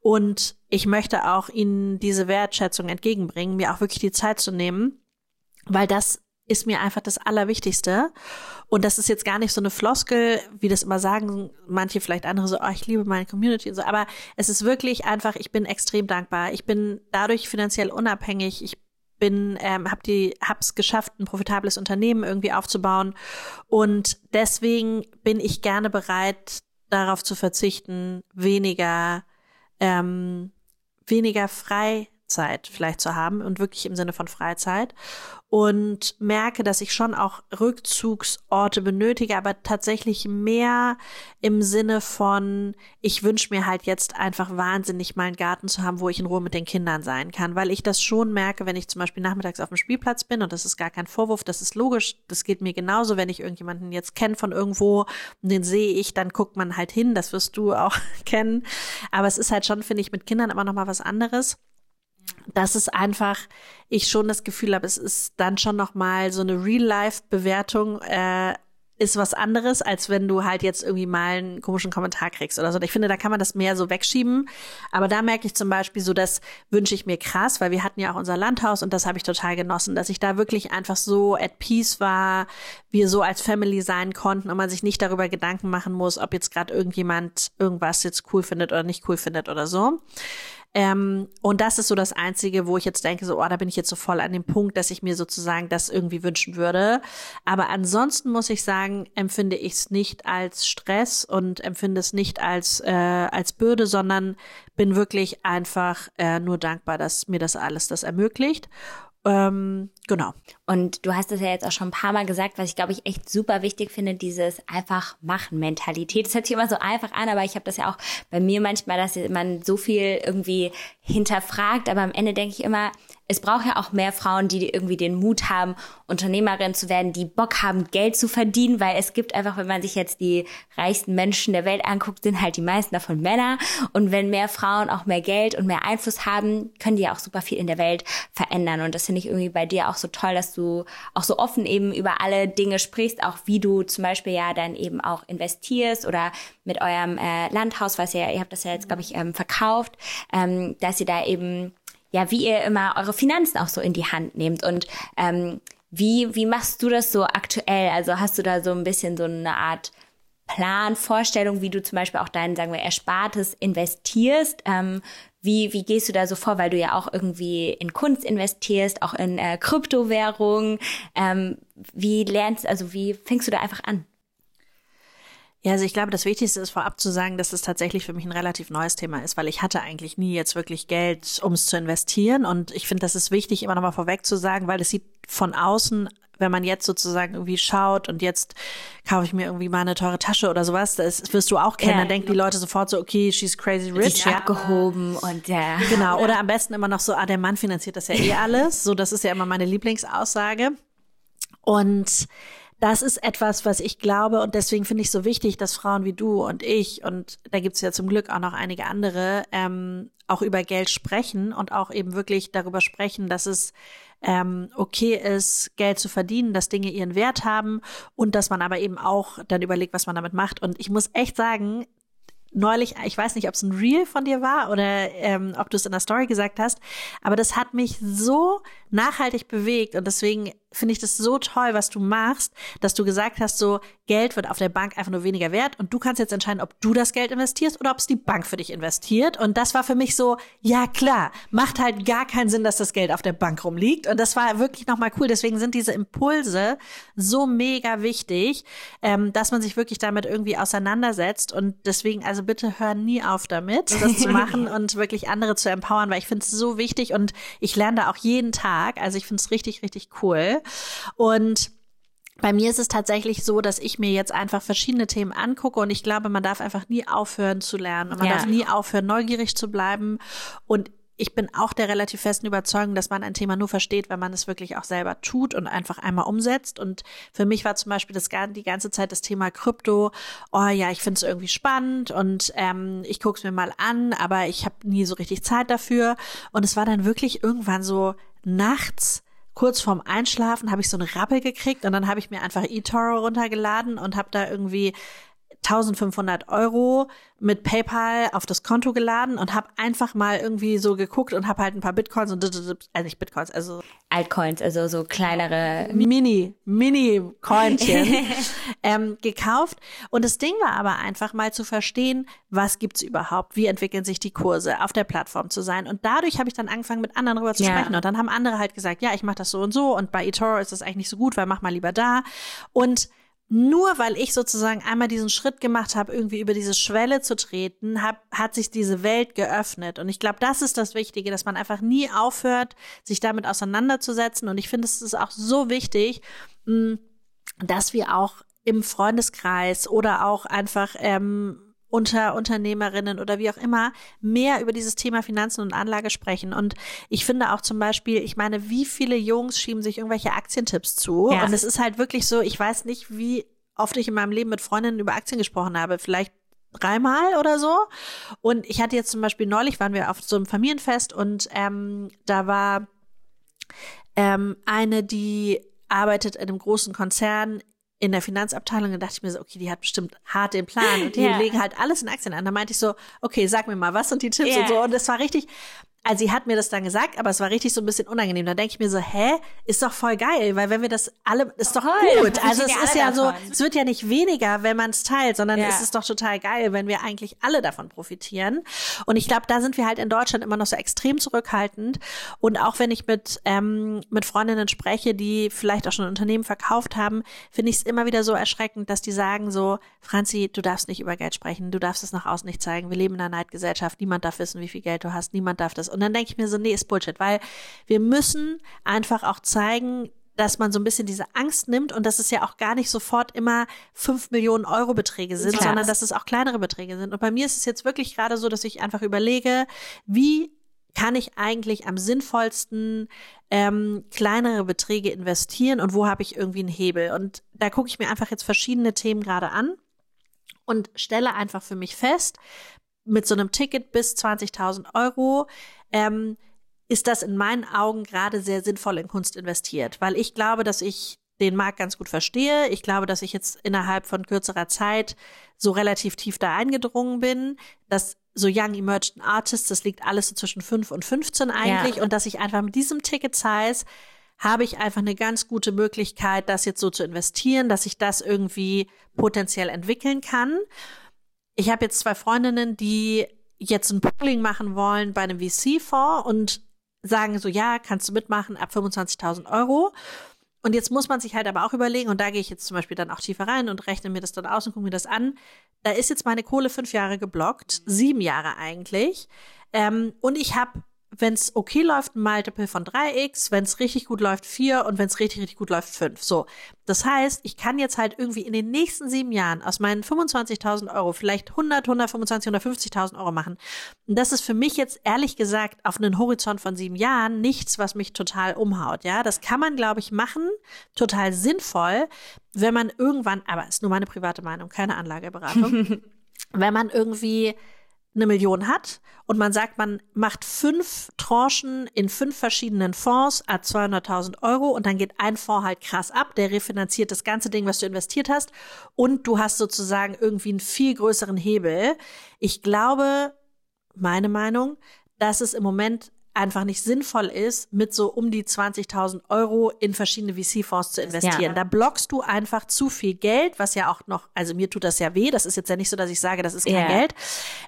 Und ich möchte auch ihnen diese Wertschätzung entgegenbringen, mir auch wirklich die Zeit zu nehmen, weil das ist mir einfach das Allerwichtigste. Und das ist jetzt gar nicht so eine Floskel, wie das immer sagen manche vielleicht andere so, oh, ich liebe meine Community und so. Aber es ist wirklich einfach, ich bin extrem dankbar. Ich bin dadurch finanziell unabhängig. Ich bin, ähm, hab die, hab's geschafft, ein profitables Unternehmen irgendwie aufzubauen. Und deswegen bin ich gerne bereit, darauf zu verzichten, weniger, ähm, weniger Freizeit vielleicht zu haben und wirklich im Sinne von Freizeit. Und merke, dass ich schon auch Rückzugsorte benötige, aber tatsächlich mehr im Sinne von, ich wünsche mir halt jetzt einfach wahnsinnig mal einen Garten zu haben, wo ich in Ruhe mit den Kindern sein kann, weil ich das schon merke, wenn ich zum Beispiel nachmittags auf dem Spielplatz bin und das ist gar kein Vorwurf, das ist logisch, das geht mir genauso, wenn ich irgendjemanden jetzt kenne von irgendwo und den sehe ich, dann guckt man halt hin, das wirst du auch kennen, aber es ist halt schon, finde ich, mit Kindern immer noch mal was anderes dass es einfach, ich schon das Gefühl habe, es ist dann schon noch mal so eine Real-Life-Bewertung äh, ist was anderes, als wenn du halt jetzt irgendwie mal einen komischen Kommentar kriegst oder so. Ich finde, da kann man das mehr so wegschieben. Aber da merke ich zum Beispiel so, das wünsche ich mir krass, weil wir hatten ja auch unser Landhaus und das habe ich total genossen, dass ich da wirklich einfach so at peace war, wir so als Family sein konnten und man sich nicht darüber Gedanken machen muss, ob jetzt gerade irgendjemand irgendwas jetzt cool findet oder nicht cool findet oder so. Ähm, und das ist so das Einzige, wo ich jetzt denke, so, oh, da bin ich jetzt so voll an dem Punkt, dass ich mir sozusagen das irgendwie wünschen würde. Aber ansonsten muss ich sagen, empfinde ich es nicht als Stress und empfinde es nicht als, äh, als Bürde, sondern bin wirklich einfach äh, nur dankbar, dass mir das alles das ermöglicht. Ähm, genau. Und du hast es ja jetzt auch schon ein paar Mal gesagt, was ich glaube ich echt super wichtig finde, dieses einfach machen Mentalität. Das hört sich immer so einfach an, aber ich habe das ja auch bei mir manchmal, dass man so viel irgendwie hinterfragt, aber am Ende denke ich immer, es braucht ja auch mehr Frauen, die irgendwie den Mut haben, Unternehmerin zu werden, die Bock haben, Geld zu verdienen, weil es gibt einfach, wenn man sich jetzt die reichsten Menschen der Welt anguckt, sind halt die meisten davon Männer. Und wenn mehr Frauen auch mehr Geld und mehr Einfluss haben, können die ja auch super viel in der Welt verändern. Und das finde ich irgendwie bei dir auch so toll, dass du auch so offen eben über alle Dinge sprichst, auch wie du zum Beispiel ja dann eben auch investierst oder mit eurem äh, Landhaus, was ihr, ihr habt das ja jetzt, glaube ich, ähm, verkauft, ähm, dass ihr da eben ja, wie ihr immer eure Finanzen auch so in die Hand nehmt und ähm, wie, wie machst du das so aktuell? Also hast du da so ein bisschen so eine Art Plan, Vorstellung, wie du zum Beispiel auch dein, sagen wir, Erspartes investierst? Ähm, wie, wie gehst du da so vor? Weil du ja auch irgendwie in Kunst investierst, auch in äh, Kryptowährungen. Ähm, wie lernst, also wie fängst du da einfach an? Ja, also ich glaube, das Wichtigste ist vorab zu sagen, dass es tatsächlich für mich ein relativ neues Thema ist, weil ich hatte eigentlich nie jetzt wirklich Geld, um es zu investieren. Und ich finde, das ist wichtig, immer nochmal vorweg zu sagen, weil es sieht von außen wenn man jetzt sozusagen irgendwie schaut und jetzt kaufe ich mir irgendwie mal eine teure Tasche oder sowas, das wirst du auch kennen, ja, dann denken die Leute sofort so, okay, she's crazy rich. Die abgehoben und ja. Genau, oder am besten immer noch so, ah, der Mann finanziert das ja eh alles. So, das ist ja immer meine Lieblingsaussage. Und das ist etwas, was ich glaube und deswegen finde ich so wichtig, dass Frauen wie du und ich und da gibt's ja zum Glück auch noch einige andere ähm, auch über Geld sprechen und auch eben wirklich darüber sprechen, dass es ähm, okay ist, Geld zu verdienen, dass Dinge ihren Wert haben und dass man aber eben auch dann überlegt, was man damit macht. Und ich muss echt sagen, neulich, ich weiß nicht, ob es ein Reel von dir war oder ähm, ob du es in der Story gesagt hast, aber das hat mich so nachhaltig bewegt und deswegen finde ich das so toll, was du machst, dass du gesagt hast, so Geld wird auf der Bank einfach nur weniger wert und du kannst jetzt entscheiden, ob du das Geld investierst oder ob es die Bank für dich investiert. Und das war für mich so, ja klar, macht halt gar keinen Sinn, dass das Geld auf der Bank rumliegt. Und das war wirklich nochmal cool. Deswegen sind diese Impulse so mega wichtig, ähm, dass man sich wirklich damit irgendwie auseinandersetzt. Und deswegen, also bitte hör nie auf damit, das zu machen und wirklich andere zu empowern, weil ich finde es so wichtig und ich lerne da auch jeden Tag. Also ich finde es richtig, richtig cool. Und bei mir ist es tatsächlich so, dass ich mir jetzt einfach verschiedene Themen angucke und ich glaube, man darf einfach nie aufhören zu lernen und man ja. darf nie aufhören, neugierig zu bleiben. Und ich bin auch der relativ festen Überzeugung, dass man ein Thema nur versteht, wenn man es wirklich auch selber tut und einfach einmal umsetzt. Und für mich war zum Beispiel das die ganze Zeit das Thema Krypto. Oh ja, ich finde es irgendwie spannend und ähm, ich gucke es mir mal an, aber ich habe nie so richtig Zeit dafür. Und es war dann wirklich irgendwann so nachts kurz vorm Einschlafen habe ich so einen Rappel gekriegt und dann habe ich mir einfach eToro runtergeladen und habe da irgendwie 1500 Euro mit PayPal auf das Konto geladen und habe einfach mal irgendwie so geguckt und habe halt ein paar Bitcoins und also nicht Bitcoins, also Altcoins, also so kleinere Mini, Mini Coinchen ähm, gekauft. Und das Ding war aber einfach mal zu verstehen, was gibt's überhaupt, wie entwickeln sich die Kurse, auf der Plattform zu sein. Und dadurch habe ich dann angefangen, mit anderen darüber zu ja. sprechen. Und dann haben andere halt gesagt, ja, ich mache das so und so und bei eToro ist das eigentlich nicht so gut, weil mach mal lieber da. Und nur weil ich sozusagen einmal diesen Schritt gemacht habe, irgendwie über diese Schwelle zu treten, hab, hat sich diese Welt geöffnet. Und ich glaube, das ist das Wichtige, dass man einfach nie aufhört, sich damit auseinanderzusetzen. Und ich finde, es ist auch so wichtig, mm, dass wir auch im Freundeskreis oder auch einfach ähm, unter Unternehmerinnen oder wie auch immer mehr über dieses Thema Finanzen und Anlage sprechen. Und ich finde auch zum Beispiel, ich meine, wie viele Jungs schieben sich irgendwelche Aktientipps zu? Ja. Und es ist halt wirklich so, ich weiß nicht, wie oft ich in meinem Leben mit Freundinnen über Aktien gesprochen habe. Vielleicht dreimal oder so. Und ich hatte jetzt zum Beispiel neulich waren wir auf so einem Familienfest und ähm, da war ähm, eine, die arbeitet in einem großen Konzern in der Finanzabteilung, da dachte ich mir so, okay, die hat bestimmt hart den Plan und die ja. legen halt alles in Aktien an. Da meinte ich so, okay, sag mir mal, was sind die Tipps ja. und so. Und das war richtig, also sie hat mir das dann gesagt, aber es war richtig so ein bisschen unangenehm. Da denke ich mir so, hä, ist doch voll geil, weil wenn wir das alle, ist doch Toll, gut. Also es ist ja davon. so, es wird ja nicht weniger, wenn man es teilt, sondern ja. es ist doch total geil, wenn wir eigentlich alle davon profitieren. Und ich glaube, da sind wir halt in Deutschland immer noch so extrem zurückhaltend. Und auch wenn ich mit ähm, mit Freundinnen spreche, die vielleicht auch schon ein Unternehmen verkauft haben, finde ich es immer wieder so erschreckend, dass die sagen so, Franzi, du darfst nicht über Geld sprechen, du darfst es nach außen nicht zeigen. Wir leben in einer Neidgesellschaft, niemand darf wissen, wie viel Geld du hast, niemand darf das und dann denke ich mir so, nee, ist Bullshit, weil wir müssen einfach auch zeigen, dass man so ein bisschen diese Angst nimmt und dass es ja auch gar nicht sofort immer fünf Millionen Euro Beträge sind, Klar. sondern dass es auch kleinere Beträge sind. Und bei mir ist es jetzt wirklich gerade so, dass ich einfach überlege, wie kann ich eigentlich am sinnvollsten ähm, kleinere Beträge investieren und wo habe ich irgendwie einen Hebel? Und da gucke ich mir einfach jetzt verschiedene Themen gerade an und stelle einfach für mich fest, mit so einem Ticket bis 20.000 Euro ähm, ist das in meinen Augen gerade sehr sinnvoll in Kunst investiert, weil ich glaube, dass ich den Markt ganz gut verstehe. Ich glaube, dass ich jetzt innerhalb von kürzerer Zeit so relativ tief da eingedrungen bin, dass so Young Emerging Artists, das liegt alles so zwischen 5 und 15 eigentlich ja. und dass ich einfach mit diesem Ticket Size habe ich einfach eine ganz gute Möglichkeit, das jetzt so zu investieren, dass ich das irgendwie potenziell entwickeln kann. Ich habe jetzt zwei Freundinnen, die jetzt ein Pooling machen wollen bei einem VC-Fonds und sagen so, ja, kannst du mitmachen ab 25.000 Euro. Und jetzt muss man sich halt aber auch überlegen, und da gehe ich jetzt zum Beispiel dann auch tiefer rein und rechne mir das dann aus und gucke mir das an. Da ist jetzt meine Kohle fünf Jahre geblockt, sieben Jahre eigentlich. Ähm, und ich habe wenn es okay läuft, ein Multiple von 3x, wenn es richtig gut läuft, 4 und wenn es richtig, richtig gut läuft, 5. So. Das heißt, ich kann jetzt halt irgendwie in den nächsten sieben Jahren aus meinen 25.000 Euro vielleicht 100, 125, 150.000 Euro machen. Und das ist für mich jetzt ehrlich gesagt auf einen Horizont von sieben Jahren nichts, was mich total umhaut. Ja, das kann man, glaube ich, machen. Total sinnvoll, wenn man irgendwann, aber ist nur meine private Meinung, keine Anlageberatung. wenn man irgendwie eine Million hat und man sagt, man macht fünf Tranchen in fünf verschiedenen Fonds à 200.000 Euro und dann geht ein Fonds halt krass ab, der refinanziert das ganze Ding, was du investiert hast und du hast sozusagen irgendwie einen viel größeren Hebel. Ich glaube, meine Meinung, dass es im Moment einfach nicht sinnvoll ist, mit so um die 20.000 Euro in verschiedene VC-Fonds zu investieren. Ja. Da blockst du einfach zu viel Geld, was ja auch noch, also mir tut das ja weh, das ist jetzt ja nicht so, dass ich sage, das ist kein ja. Geld,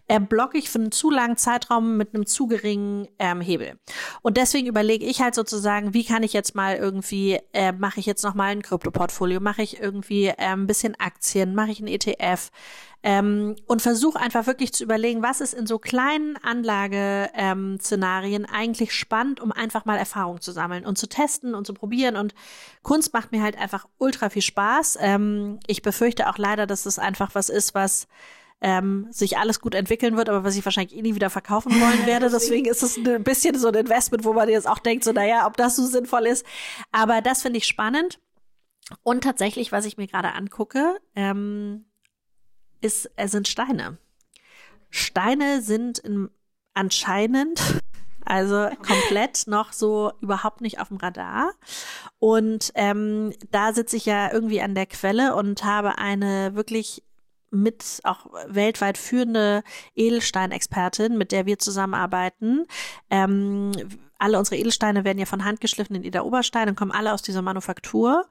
äh, blocke ich für einen zu langen Zeitraum mit einem zu geringen ähm, Hebel. Und deswegen überlege ich halt sozusagen, wie kann ich jetzt mal irgendwie, äh, mache ich jetzt noch mal ein Krypto-Portfolio, mache ich irgendwie äh, ein bisschen Aktien, mache ich ein ETF, ähm, und versuche einfach wirklich zu überlegen, was ist in so kleinen Anlageszenarien ähm, eigentlich spannend, um einfach mal Erfahrung zu sammeln und zu testen und zu probieren. Und Kunst macht mir halt einfach ultra viel Spaß. Ähm, ich befürchte auch leider, dass es einfach was ist, was ähm, sich alles gut entwickeln wird, aber was ich wahrscheinlich eh nie wieder verkaufen wollen werde. Deswegen ist es ein bisschen so ein Investment, wo man jetzt auch denkt, so, naja, ob das so sinnvoll ist. Aber das finde ich spannend. Und tatsächlich, was ich mir gerade angucke, ähm, ist, es sind Steine. Steine sind in, anscheinend also komplett noch so überhaupt nicht auf dem Radar. Und ähm, da sitze ich ja irgendwie an der Quelle und habe eine wirklich mit auch weltweit führende Edelsteinexpertin, mit der wir zusammenarbeiten. Ähm, alle unsere Edelsteine werden ja von Hand geschliffen in Ida Oberstein und kommen alle aus dieser Manufaktur.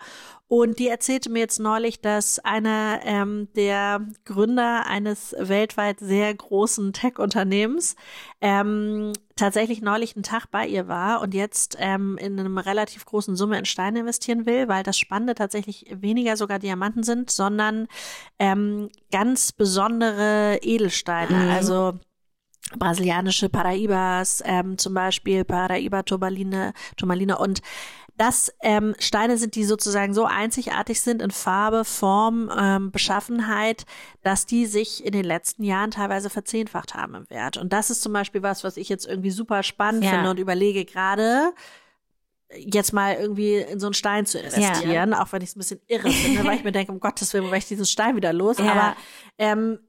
Und die erzählte mir jetzt neulich, dass einer ähm, der Gründer eines weltweit sehr großen Tech-Unternehmens ähm, tatsächlich neulich einen Tag bei ihr war und jetzt ähm, in einem relativ großen Summe in Steine investieren will, weil das Spannende tatsächlich weniger sogar Diamanten sind, sondern ähm, ganz besondere Edelsteine. Mhm. Also brasilianische Paraibas, ähm, zum Beispiel Paraiba Turmaline, Turmaline und das ähm, Steine sind, die sozusagen so einzigartig sind in Farbe, Form, ähm, Beschaffenheit, dass die sich in den letzten Jahren teilweise verzehnfacht haben im Wert. Und das ist zum Beispiel was, was ich jetzt irgendwie super spannend ja. finde und überlege gerade, jetzt mal irgendwie in so einen Stein zu investieren, ja. auch wenn ich es ein bisschen irre finde, weil ich mir denke, um Gottes Willen, wo ich diesen Stein wieder los? Ja. Aber ähm,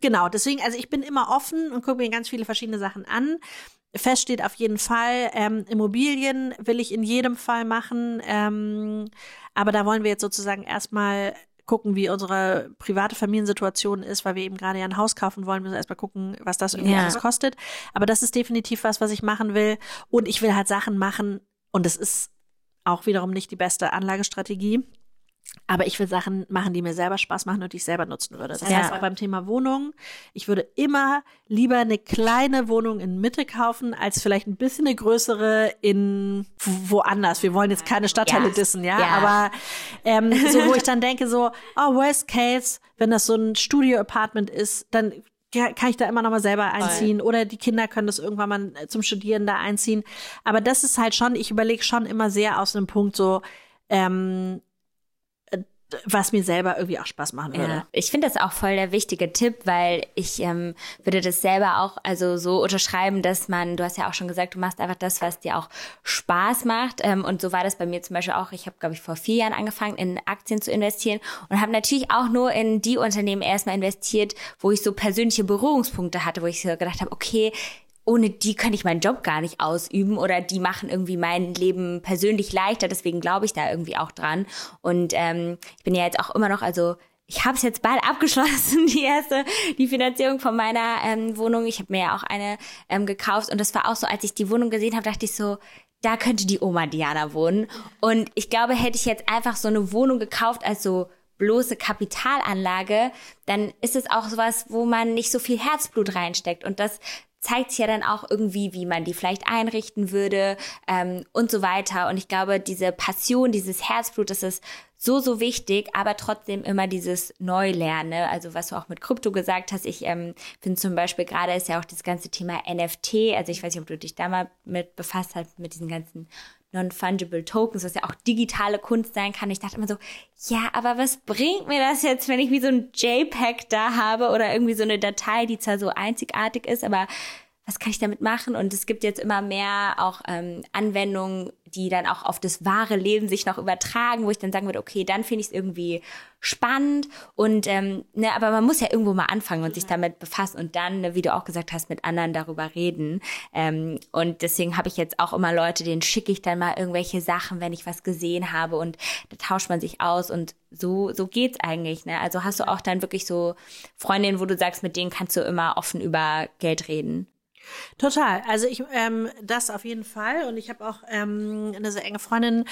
genau, deswegen, also ich bin immer offen und gucke mir ganz viele verschiedene Sachen an. Fest steht auf jeden Fall, ähm, Immobilien will ich in jedem Fall machen. Ähm, aber da wollen wir jetzt sozusagen erstmal gucken, wie unsere private Familiensituation ist, weil wir eben gerade ja ein Haus kaufen wollen, müssen erstmal gucken, was das irgendwie ja. alles kostet. Aber das ist definitiv was, was ich machen will. Und ich will halt Sachen machen, und es ist auch wiederum nicht die beste Anlagestrategie aber ich will Sachen machen, die mir selber Spaß machen und die ich selber nutzen würde. Das ja. heißt auch beim Thema Wohnung, ich würde immer lieber eine kleine Wohnung in Mitte kaufen, als vielleicht ein bisschen eine größere in woanders. Wir wollen jetzt keine Stadtteile ja. dissen, ja? ja. Aber ähm, so, wo ich dann denke, so, oh, worst case, wenn das so ein Studio-Apartment ist, dann kann ich da immer noch mal selber einziehen Voll. oder die Kinder können das irgendwann mal zum Studieren da einziehen. Aber das ist halt schon, ich überlege schon immer sehr aus einem Punkt so, ähm, was mir selber irgendwie auch Spaß machen würde. Ja, ich finde das auch voll der wichtige Tipp, weil ich ähm, würde das selber auch also so unterschreiben, dass man, du hast ja auch schon gesagt, du machst einfach das, was dir auch Spaß macht. Ähm, und so war das bei mir zum Beispiel auch. Ich habe, glaube ich, vor vier Jahren angefangen, in Aktien zu investieren und habe natürlich auch nur in die Unternehmen erstmal investiert, wo ich so persönliche Berührungspunkte hatte, wo ich so gedacht habe, okay, ohne die könnte ich meinen Job gar nicht ausüben oder die machen irgendwie mein Leben persönlich leichter. Deswegen glaube ich da irgendwie auch dran. Und ähm, ich bin ja jetzt auch immer noch, also ich habe es jetzt bald abgeschlossen, die erste, die Finanzierung von meiner ähm, Wohnung. Ich habe mir ja auch eine ähm, gekauft und das war auch so, als ich die Wohnung gesehen habe, dachte ich so, da könnte die Oma Diana wohnen. Und ich glaube, hätte ich jetzt einfach so eine Wohnung gekauft als so bloße Kapitalanlage, dann ist es auch sowas, wo man nicht so viel Herzblut reinsteckt. Und das zeigt sich ja dann auch irgendwie, wie man die vielleicht einrichten würde ähm, und so weiter. Und ich glaube, diese Passion, dieses Herzblut, das ist so, so wichtig, aber trotzdem immer dieses Neulerne. Also was du auch mit Krypto gesagt hast, ich ähm, finde zum Beispiel gerade ist ja auch das ganze Thema NFT, also ich weiß nicht, ob du dich da mal mit befasst hast, mit diesen ganzen Non-Fungible Tokens, was ja auch digitale Kunst sein kann. Ich dachte immer so, ja, aber was bringt mir das jetzt, wenn ich wie so ein JPEG da habe oder irgendwie so eine Datei, die zwar so einzigartig ist, aber was kann ich damit machen? Und es gibt jetzt immer mehr auch ähm, Anwendungen, die dann auch auf das wahre Leben sich noch übertragen, wo ich dann sagen würde, okay, dann finde ich es irgendwie spannend und ähm, ne, aber man muss ja irgendwo mal anfangen und sich damit befassen und dann, ne, wie du auch gesagt hast, mit anderen darüber reden. Ähm, und deswegen habe ich jetzt auch immer Leute, denen schicke ich dann mal irgendwelche Sachen, wenn ich was gesehen habe und da tauscht man sich aus und so so geht's eigentlich. Ne? Also hast du auch dann wirklich so Freundinnen, wo du sagst, mit denen kannst du immer offen über Geld reden? Total. Also ich ähm, das auf jeden Fall. Und ich habe auch ähm, eine sehr enge Freundin,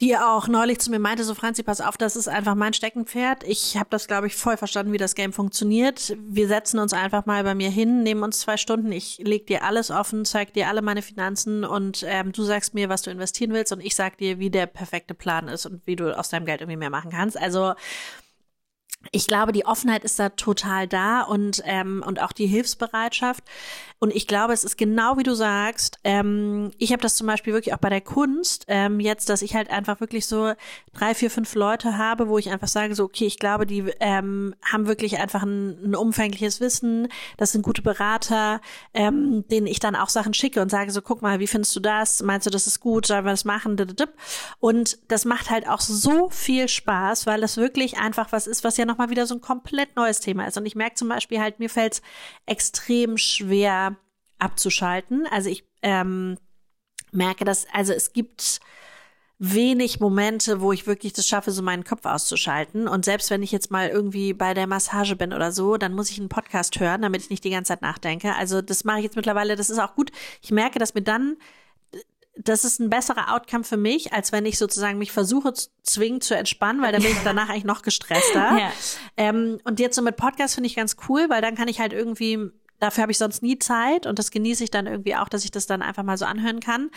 die auch neulich zu mir meinte, so Franzi, pass auf, das ist einfach mein Steckenpferd. Ich habe das, glaube ich, voll verstanden, wie das Game funktioniert. Wir setzen uns einfach mal bei mir hin, nehmen uns zwei Stunden, ich leg dir alles offen, zeig dir alle meine Finanzen und ähm, du sagst mir, was du investieren willst und ich sag dir, wie der perfekte Plan ist und wie du aus deinem Geld irgendwie mehr machen kannst. Also ich glaube, die Offenheit ist da total da und ähm, und auch die Hilfsbereitschaft. Und ich glaube, es ist genau wie du sagst. Ähm, ich habe das zum Beispiel wirklich auch bei der Kunst ähm, jetzt, dass ich halt einfach wirklich so drei, vier, fünf Leute habe, wo ich einfach sage so, okay, ich glaube, die ähm, haben wirklich einfach ein, ein umfängliches Wissen. Das sind gute Berater, ähm, denen ich dann auch Sachen schicke und sage so, guck mal, wie findest du das? Meinst du, das ist gut? Sollen wir das machen? Und das macht halt auch so viel Spaß, weil das wirklich einfach was ist, was ja nochmal wieder so ein komplett neues Thema ist. Und ich merke zum Beispiel halt, mir fällt es extrem schwer abzuschalten. Also ich ähm, merke, dass, also es gibt wenig Momente, wo ich wirklich das schaffe, so meinen Kopf auszuschalten. Und selbst wenn ich jetzt mal irgendwie bei der Massage bin oder so, dann muss ich einen Podcast hören, damit ich nicht die ganze Zeit nachdenke. Also das mache ich jetzt mittlerweile, das ist auch gut. Ich merke, dass mir dann das ist ein besserer Outcome für mich, als wenn ich sozusagen mich versuche zu zwingen zu entspannen, weil dann bin ich danach eigentlich noch gestresster. Ja. Ähm, und jetzt so mit Podcast finde ich ganz cool, weil dann kann ich halt irgendwie Dafür habe ich sonst nie Zeit und das genieße ich dann irgendwie auch, dass ich das dann einfach mal so anhören kann.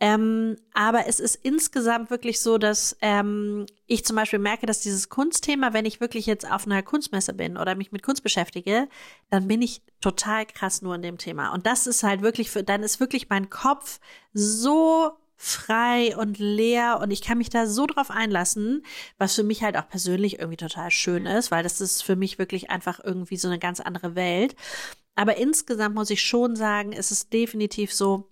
Ähm, aber es ist insgesamt wirklich so, dass ähm, ich zum Beispiel merke, dass dieses Kunstthema, wenn ich wirklich jetzt auf einer Kunstmesse bin oder mich mit Kunst beschäftige, dann bin ich total krass nur in dem Thema. Und das ist halt wirklich für, dann ist wirklich mein Kopf so frei und leer und ich kann mich da so drauf einlassen, was für mich halt auch persönlich irgendwie total schön ist, weil das ist für mich wirklich einfach irgendwie so eine ganz andere Welt. Aber insgesamt muss ich schon sagen, ist es definitiv so,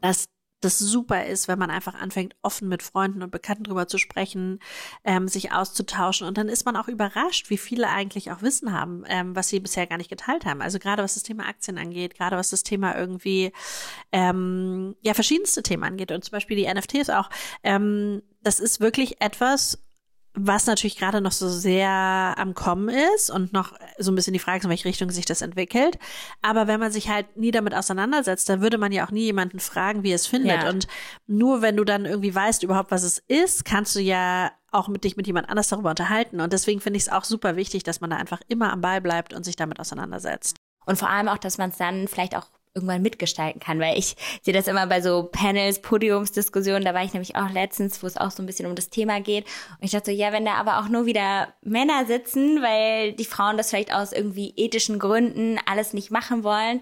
dass das super ist, wenn man einfach anfängt, offen mit Freunden und Bekannten drüber zu sprechen, ähm, sich auszutauschen. Und dann ist man auch überrascht, wie viele eigentlich auch Wissen haben, ähm, was sie bisher gar nicht geteilt haben. Also gerade was das Thema Aktien angeht, gerade was das Thema irgendwie, ähm, ja, verschiedenste Themen angeht. Und zum Beispiel die NFTs auch. Ähm, das ist wirklich etwas, was natürlich gerade noch so sehr am Kommen ist und noch so ein bisschen die Frage ist, in welche Richtung sich das entwickelt. Aber wenn man sich halt nie damit auseinandersetzt, dann würde man ja auch nie jemanden fragen, wie es findet. Ja. Und nur wenn du dann irgendwie weißt überhaupt, was es ist, kannst du ja auch mit dich mit jemand anders darüber unterhalten. Und deswegen finde ich es auch super wichtig, dass man da einfach immer am Ball bleibt und sich damit auseinandersetzt. Und vor allem auch, dass man es dann vielleicht auch irgendwann mitgestalten kann, weil ich sehe das immer bei so Panels, Podiumsdiskussionen, da war ich nämlich auch letztens, wo es auch so ein bisschen um das Thema geht und ich dachte so, ja, wenn da aber auch nur wieder Männer sitzen, weil die Frauen das vielleicht aus irgendwie ethischen Gründen alles nicht machen wollen,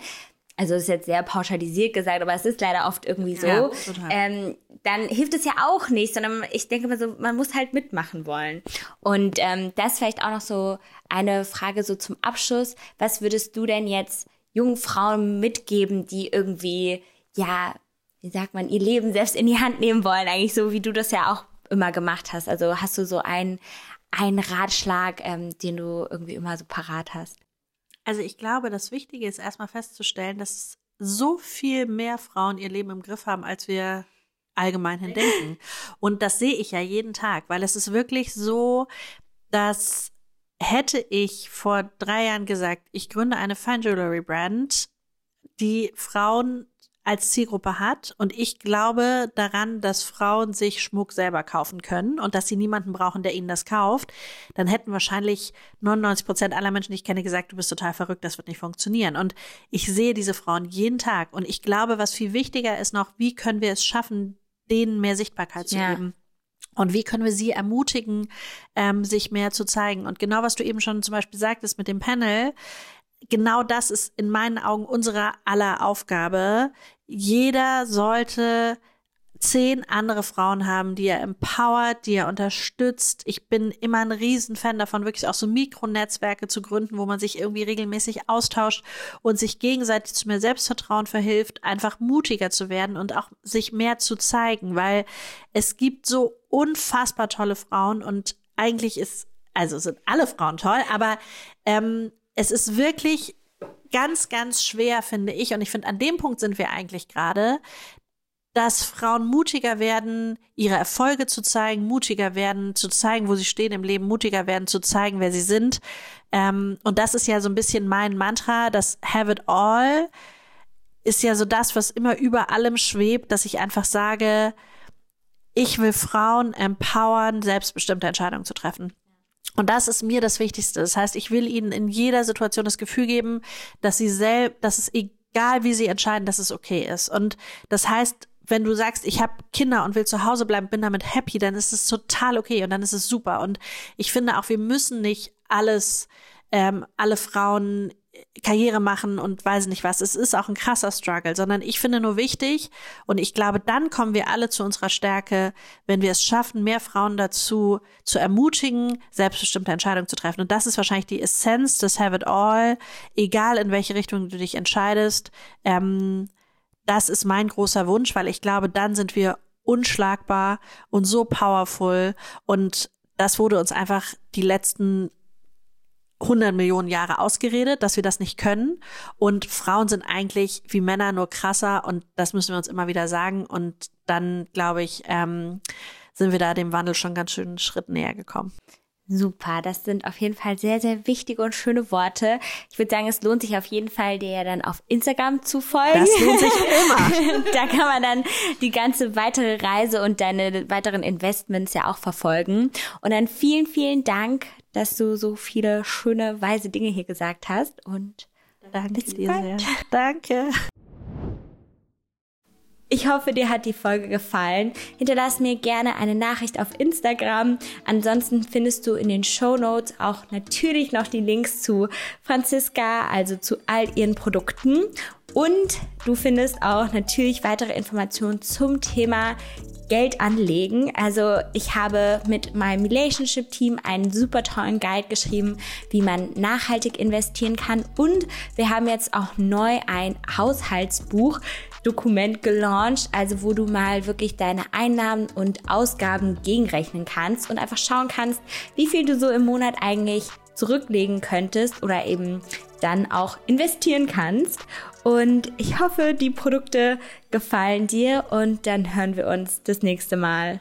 also ist jetzt sehr pauschalisiert gesagt, aber es ist leider oft irgendwie so, ja, ähm, dann hilft es ja auch nicht, sondern ich denke mal so, man muss halt mitmachen wollen. Und ähm, das vielleicht auch noch so eine Frage so zum Abschluss. Was würdest du denn jetzt jungen Frauen mitgeben, die irgendwie, ja, wie sagt man, ihr Leben selbst in die Hand nehmen wollen, eigentlich so wie du das ja auch immer gemacht hast. Also hast du so einen, einen Ratschlag, ähm, den du irgendwie immer so parat hast? Also ich glaube, das Wichtige ist erstmal festzustellen, dass so viel mehr Frauen ihr Leben im Griff haben, als wir allgemein hin denken. Und das sehe ich ja jeden Tag, weil es ist wirklich so, dass hätte ich vor drei Jahren gesagt, ich gründe eine Fine Jewelry Brand, die Frauen als Zielgruppe hat und ich glaube daran, dass Frauen sich Schmuck selber kaufen können und dass sie niemanden brauchen, der ihnen das kauft, dann hätten wahrscheinlich 99 Prozent aller Menschen, die ich kenne, gesagt, du bist total verrückt, das wird nicht funktionieren. Und ich sehe diese Frauen jeden Tag und ich glaube, was viel wichtiger ist noch, wie können wir es schaffen, denen mehr Sichtbarkeit zu ja. geben. Und wie können wir sie ermutigen, ähm, sich mehr zu zeigen? Und genau was du eben schon zum Beispiel sagtest mit dem Panel, genau das ist in meinen Augen unsere aller Aufgabe. Jeder sollte zehn andere Frauen haben, die er empowert, die er unterstützt. Ich bin immer ein Riesenfan davon, wirklich auch so Mikronetzwerke zu gründen, wo man sich irgendwie regelmäßig austauscht und sich gegenseitig zu mehr Selbstvertrauen verhilft, einfach mutiger zu werden und auch sich mehr zu zeigen, weil es gibt so unfassbar tolle Frauen und eigentlich ist, also sind alle Frauen toll, aber ähm, es ist wirklich ganz, ganz schwer, finde ich. Und ich finde, an dem Punkt sind wir eigentlich gerade, dass Frauen mutiger werden, ihre Erfolge zu zeigen, mutiger werden, zu zeigen, wo sie stehen im Leben, mutiger werden, zu zeigen, wer sie sind. Ähm, und das ist ja so ein bisschen mein Mantra, das Have it all ist ja so das, was immer über allem schwebt, dass ich einfach sage, ich will Frauen empowern, selbstbestimmte Entscheidungen zu treffen. Und das ist mir das Wichtigste. Das heißt, ich will ihnen in jeder Situation das Gefühl geben, dass sie selbst, dass es egal wie sie entscheiden, dass es okay ist. Und das heißt, wenn du sagst, ich habe Kinder und will zu Hause bleiben, bin damit happy, dann ist es total okay und dann ist es super. Und ich finde auch, wir müssen nicht alles, ähm, alle Frauen Karriere machen und weiß nicht was. Es ist auch ein krasser Struggle, sondern ich finde nur wichtig und ich glaube, dann kommen wir alle zu unserer Stärke, wenn wir es schaffen, mehr Frauen dazu zu ermutigen, selbstbestimmte Entscheidungen zu treffen. Und das ist wahrscheinlich die Essenz des Have It All, egal in welche Richtung du dich entscheidest. Ähm, das ist mein großer Wunsch, weil ich glaube, dann sind wir unschlagbar und so powerful und das wurde uns einfach die letzten 100 Millionen Jahre ausgeredet, dass wir das nicht können. Und Frauen sind eigentlich wie Männer nur krasser und das müssen wir uns immer wieder sagen. Und dann, glaube ich, ähm, sind wir da dem Wandel schon ganz schön einen Schritt näher gekommen. Super, das sind auf jeden Fall sehr, sehr wichtige und schöne Worte. Ich würde sagen, es lohnt sich auf jeden Fall, dir ja dann auf Instagram zu folgen. Das lohnt sich immer. da kann man dann die ganze weitere Reise und deine weiteren Investments ja auch verfolgen. Und dann vielen, vielen Dank, dass du so viele schöne, weise Dinge hier gesagt hast und danke dir sehr. Danke. Ich hoffe, dir hat die Folge gefallen. Hinterlass mir gerne eine Nachricht auf Instagram. Ansonsten findest du in den Show Notes auch natürlich noch die Links zu Franziska, also zu all ihren Produkten. Und du findest auch natürlich weitere Informationen zum Thema Geld anlegen. Also ich habe mit meinem Relationship-Team einen super tollen Guide geschrieben, wie man nachhaltig investieren kann. Und wir haben jetzt auch neu ein Haushaltsbuch Dokument gelauncht, also wo du mal wirklich deine Einnahmen und Ausgaben gegenrechnen kannst und einfach schauen kannst, wie viel du so im Monat eigentlich zurücklegen könntest oder eben dann auch investieren kannst. Und ich hoffe, die Produkte gefallen dir und dann hören wir uns das nächste Mal.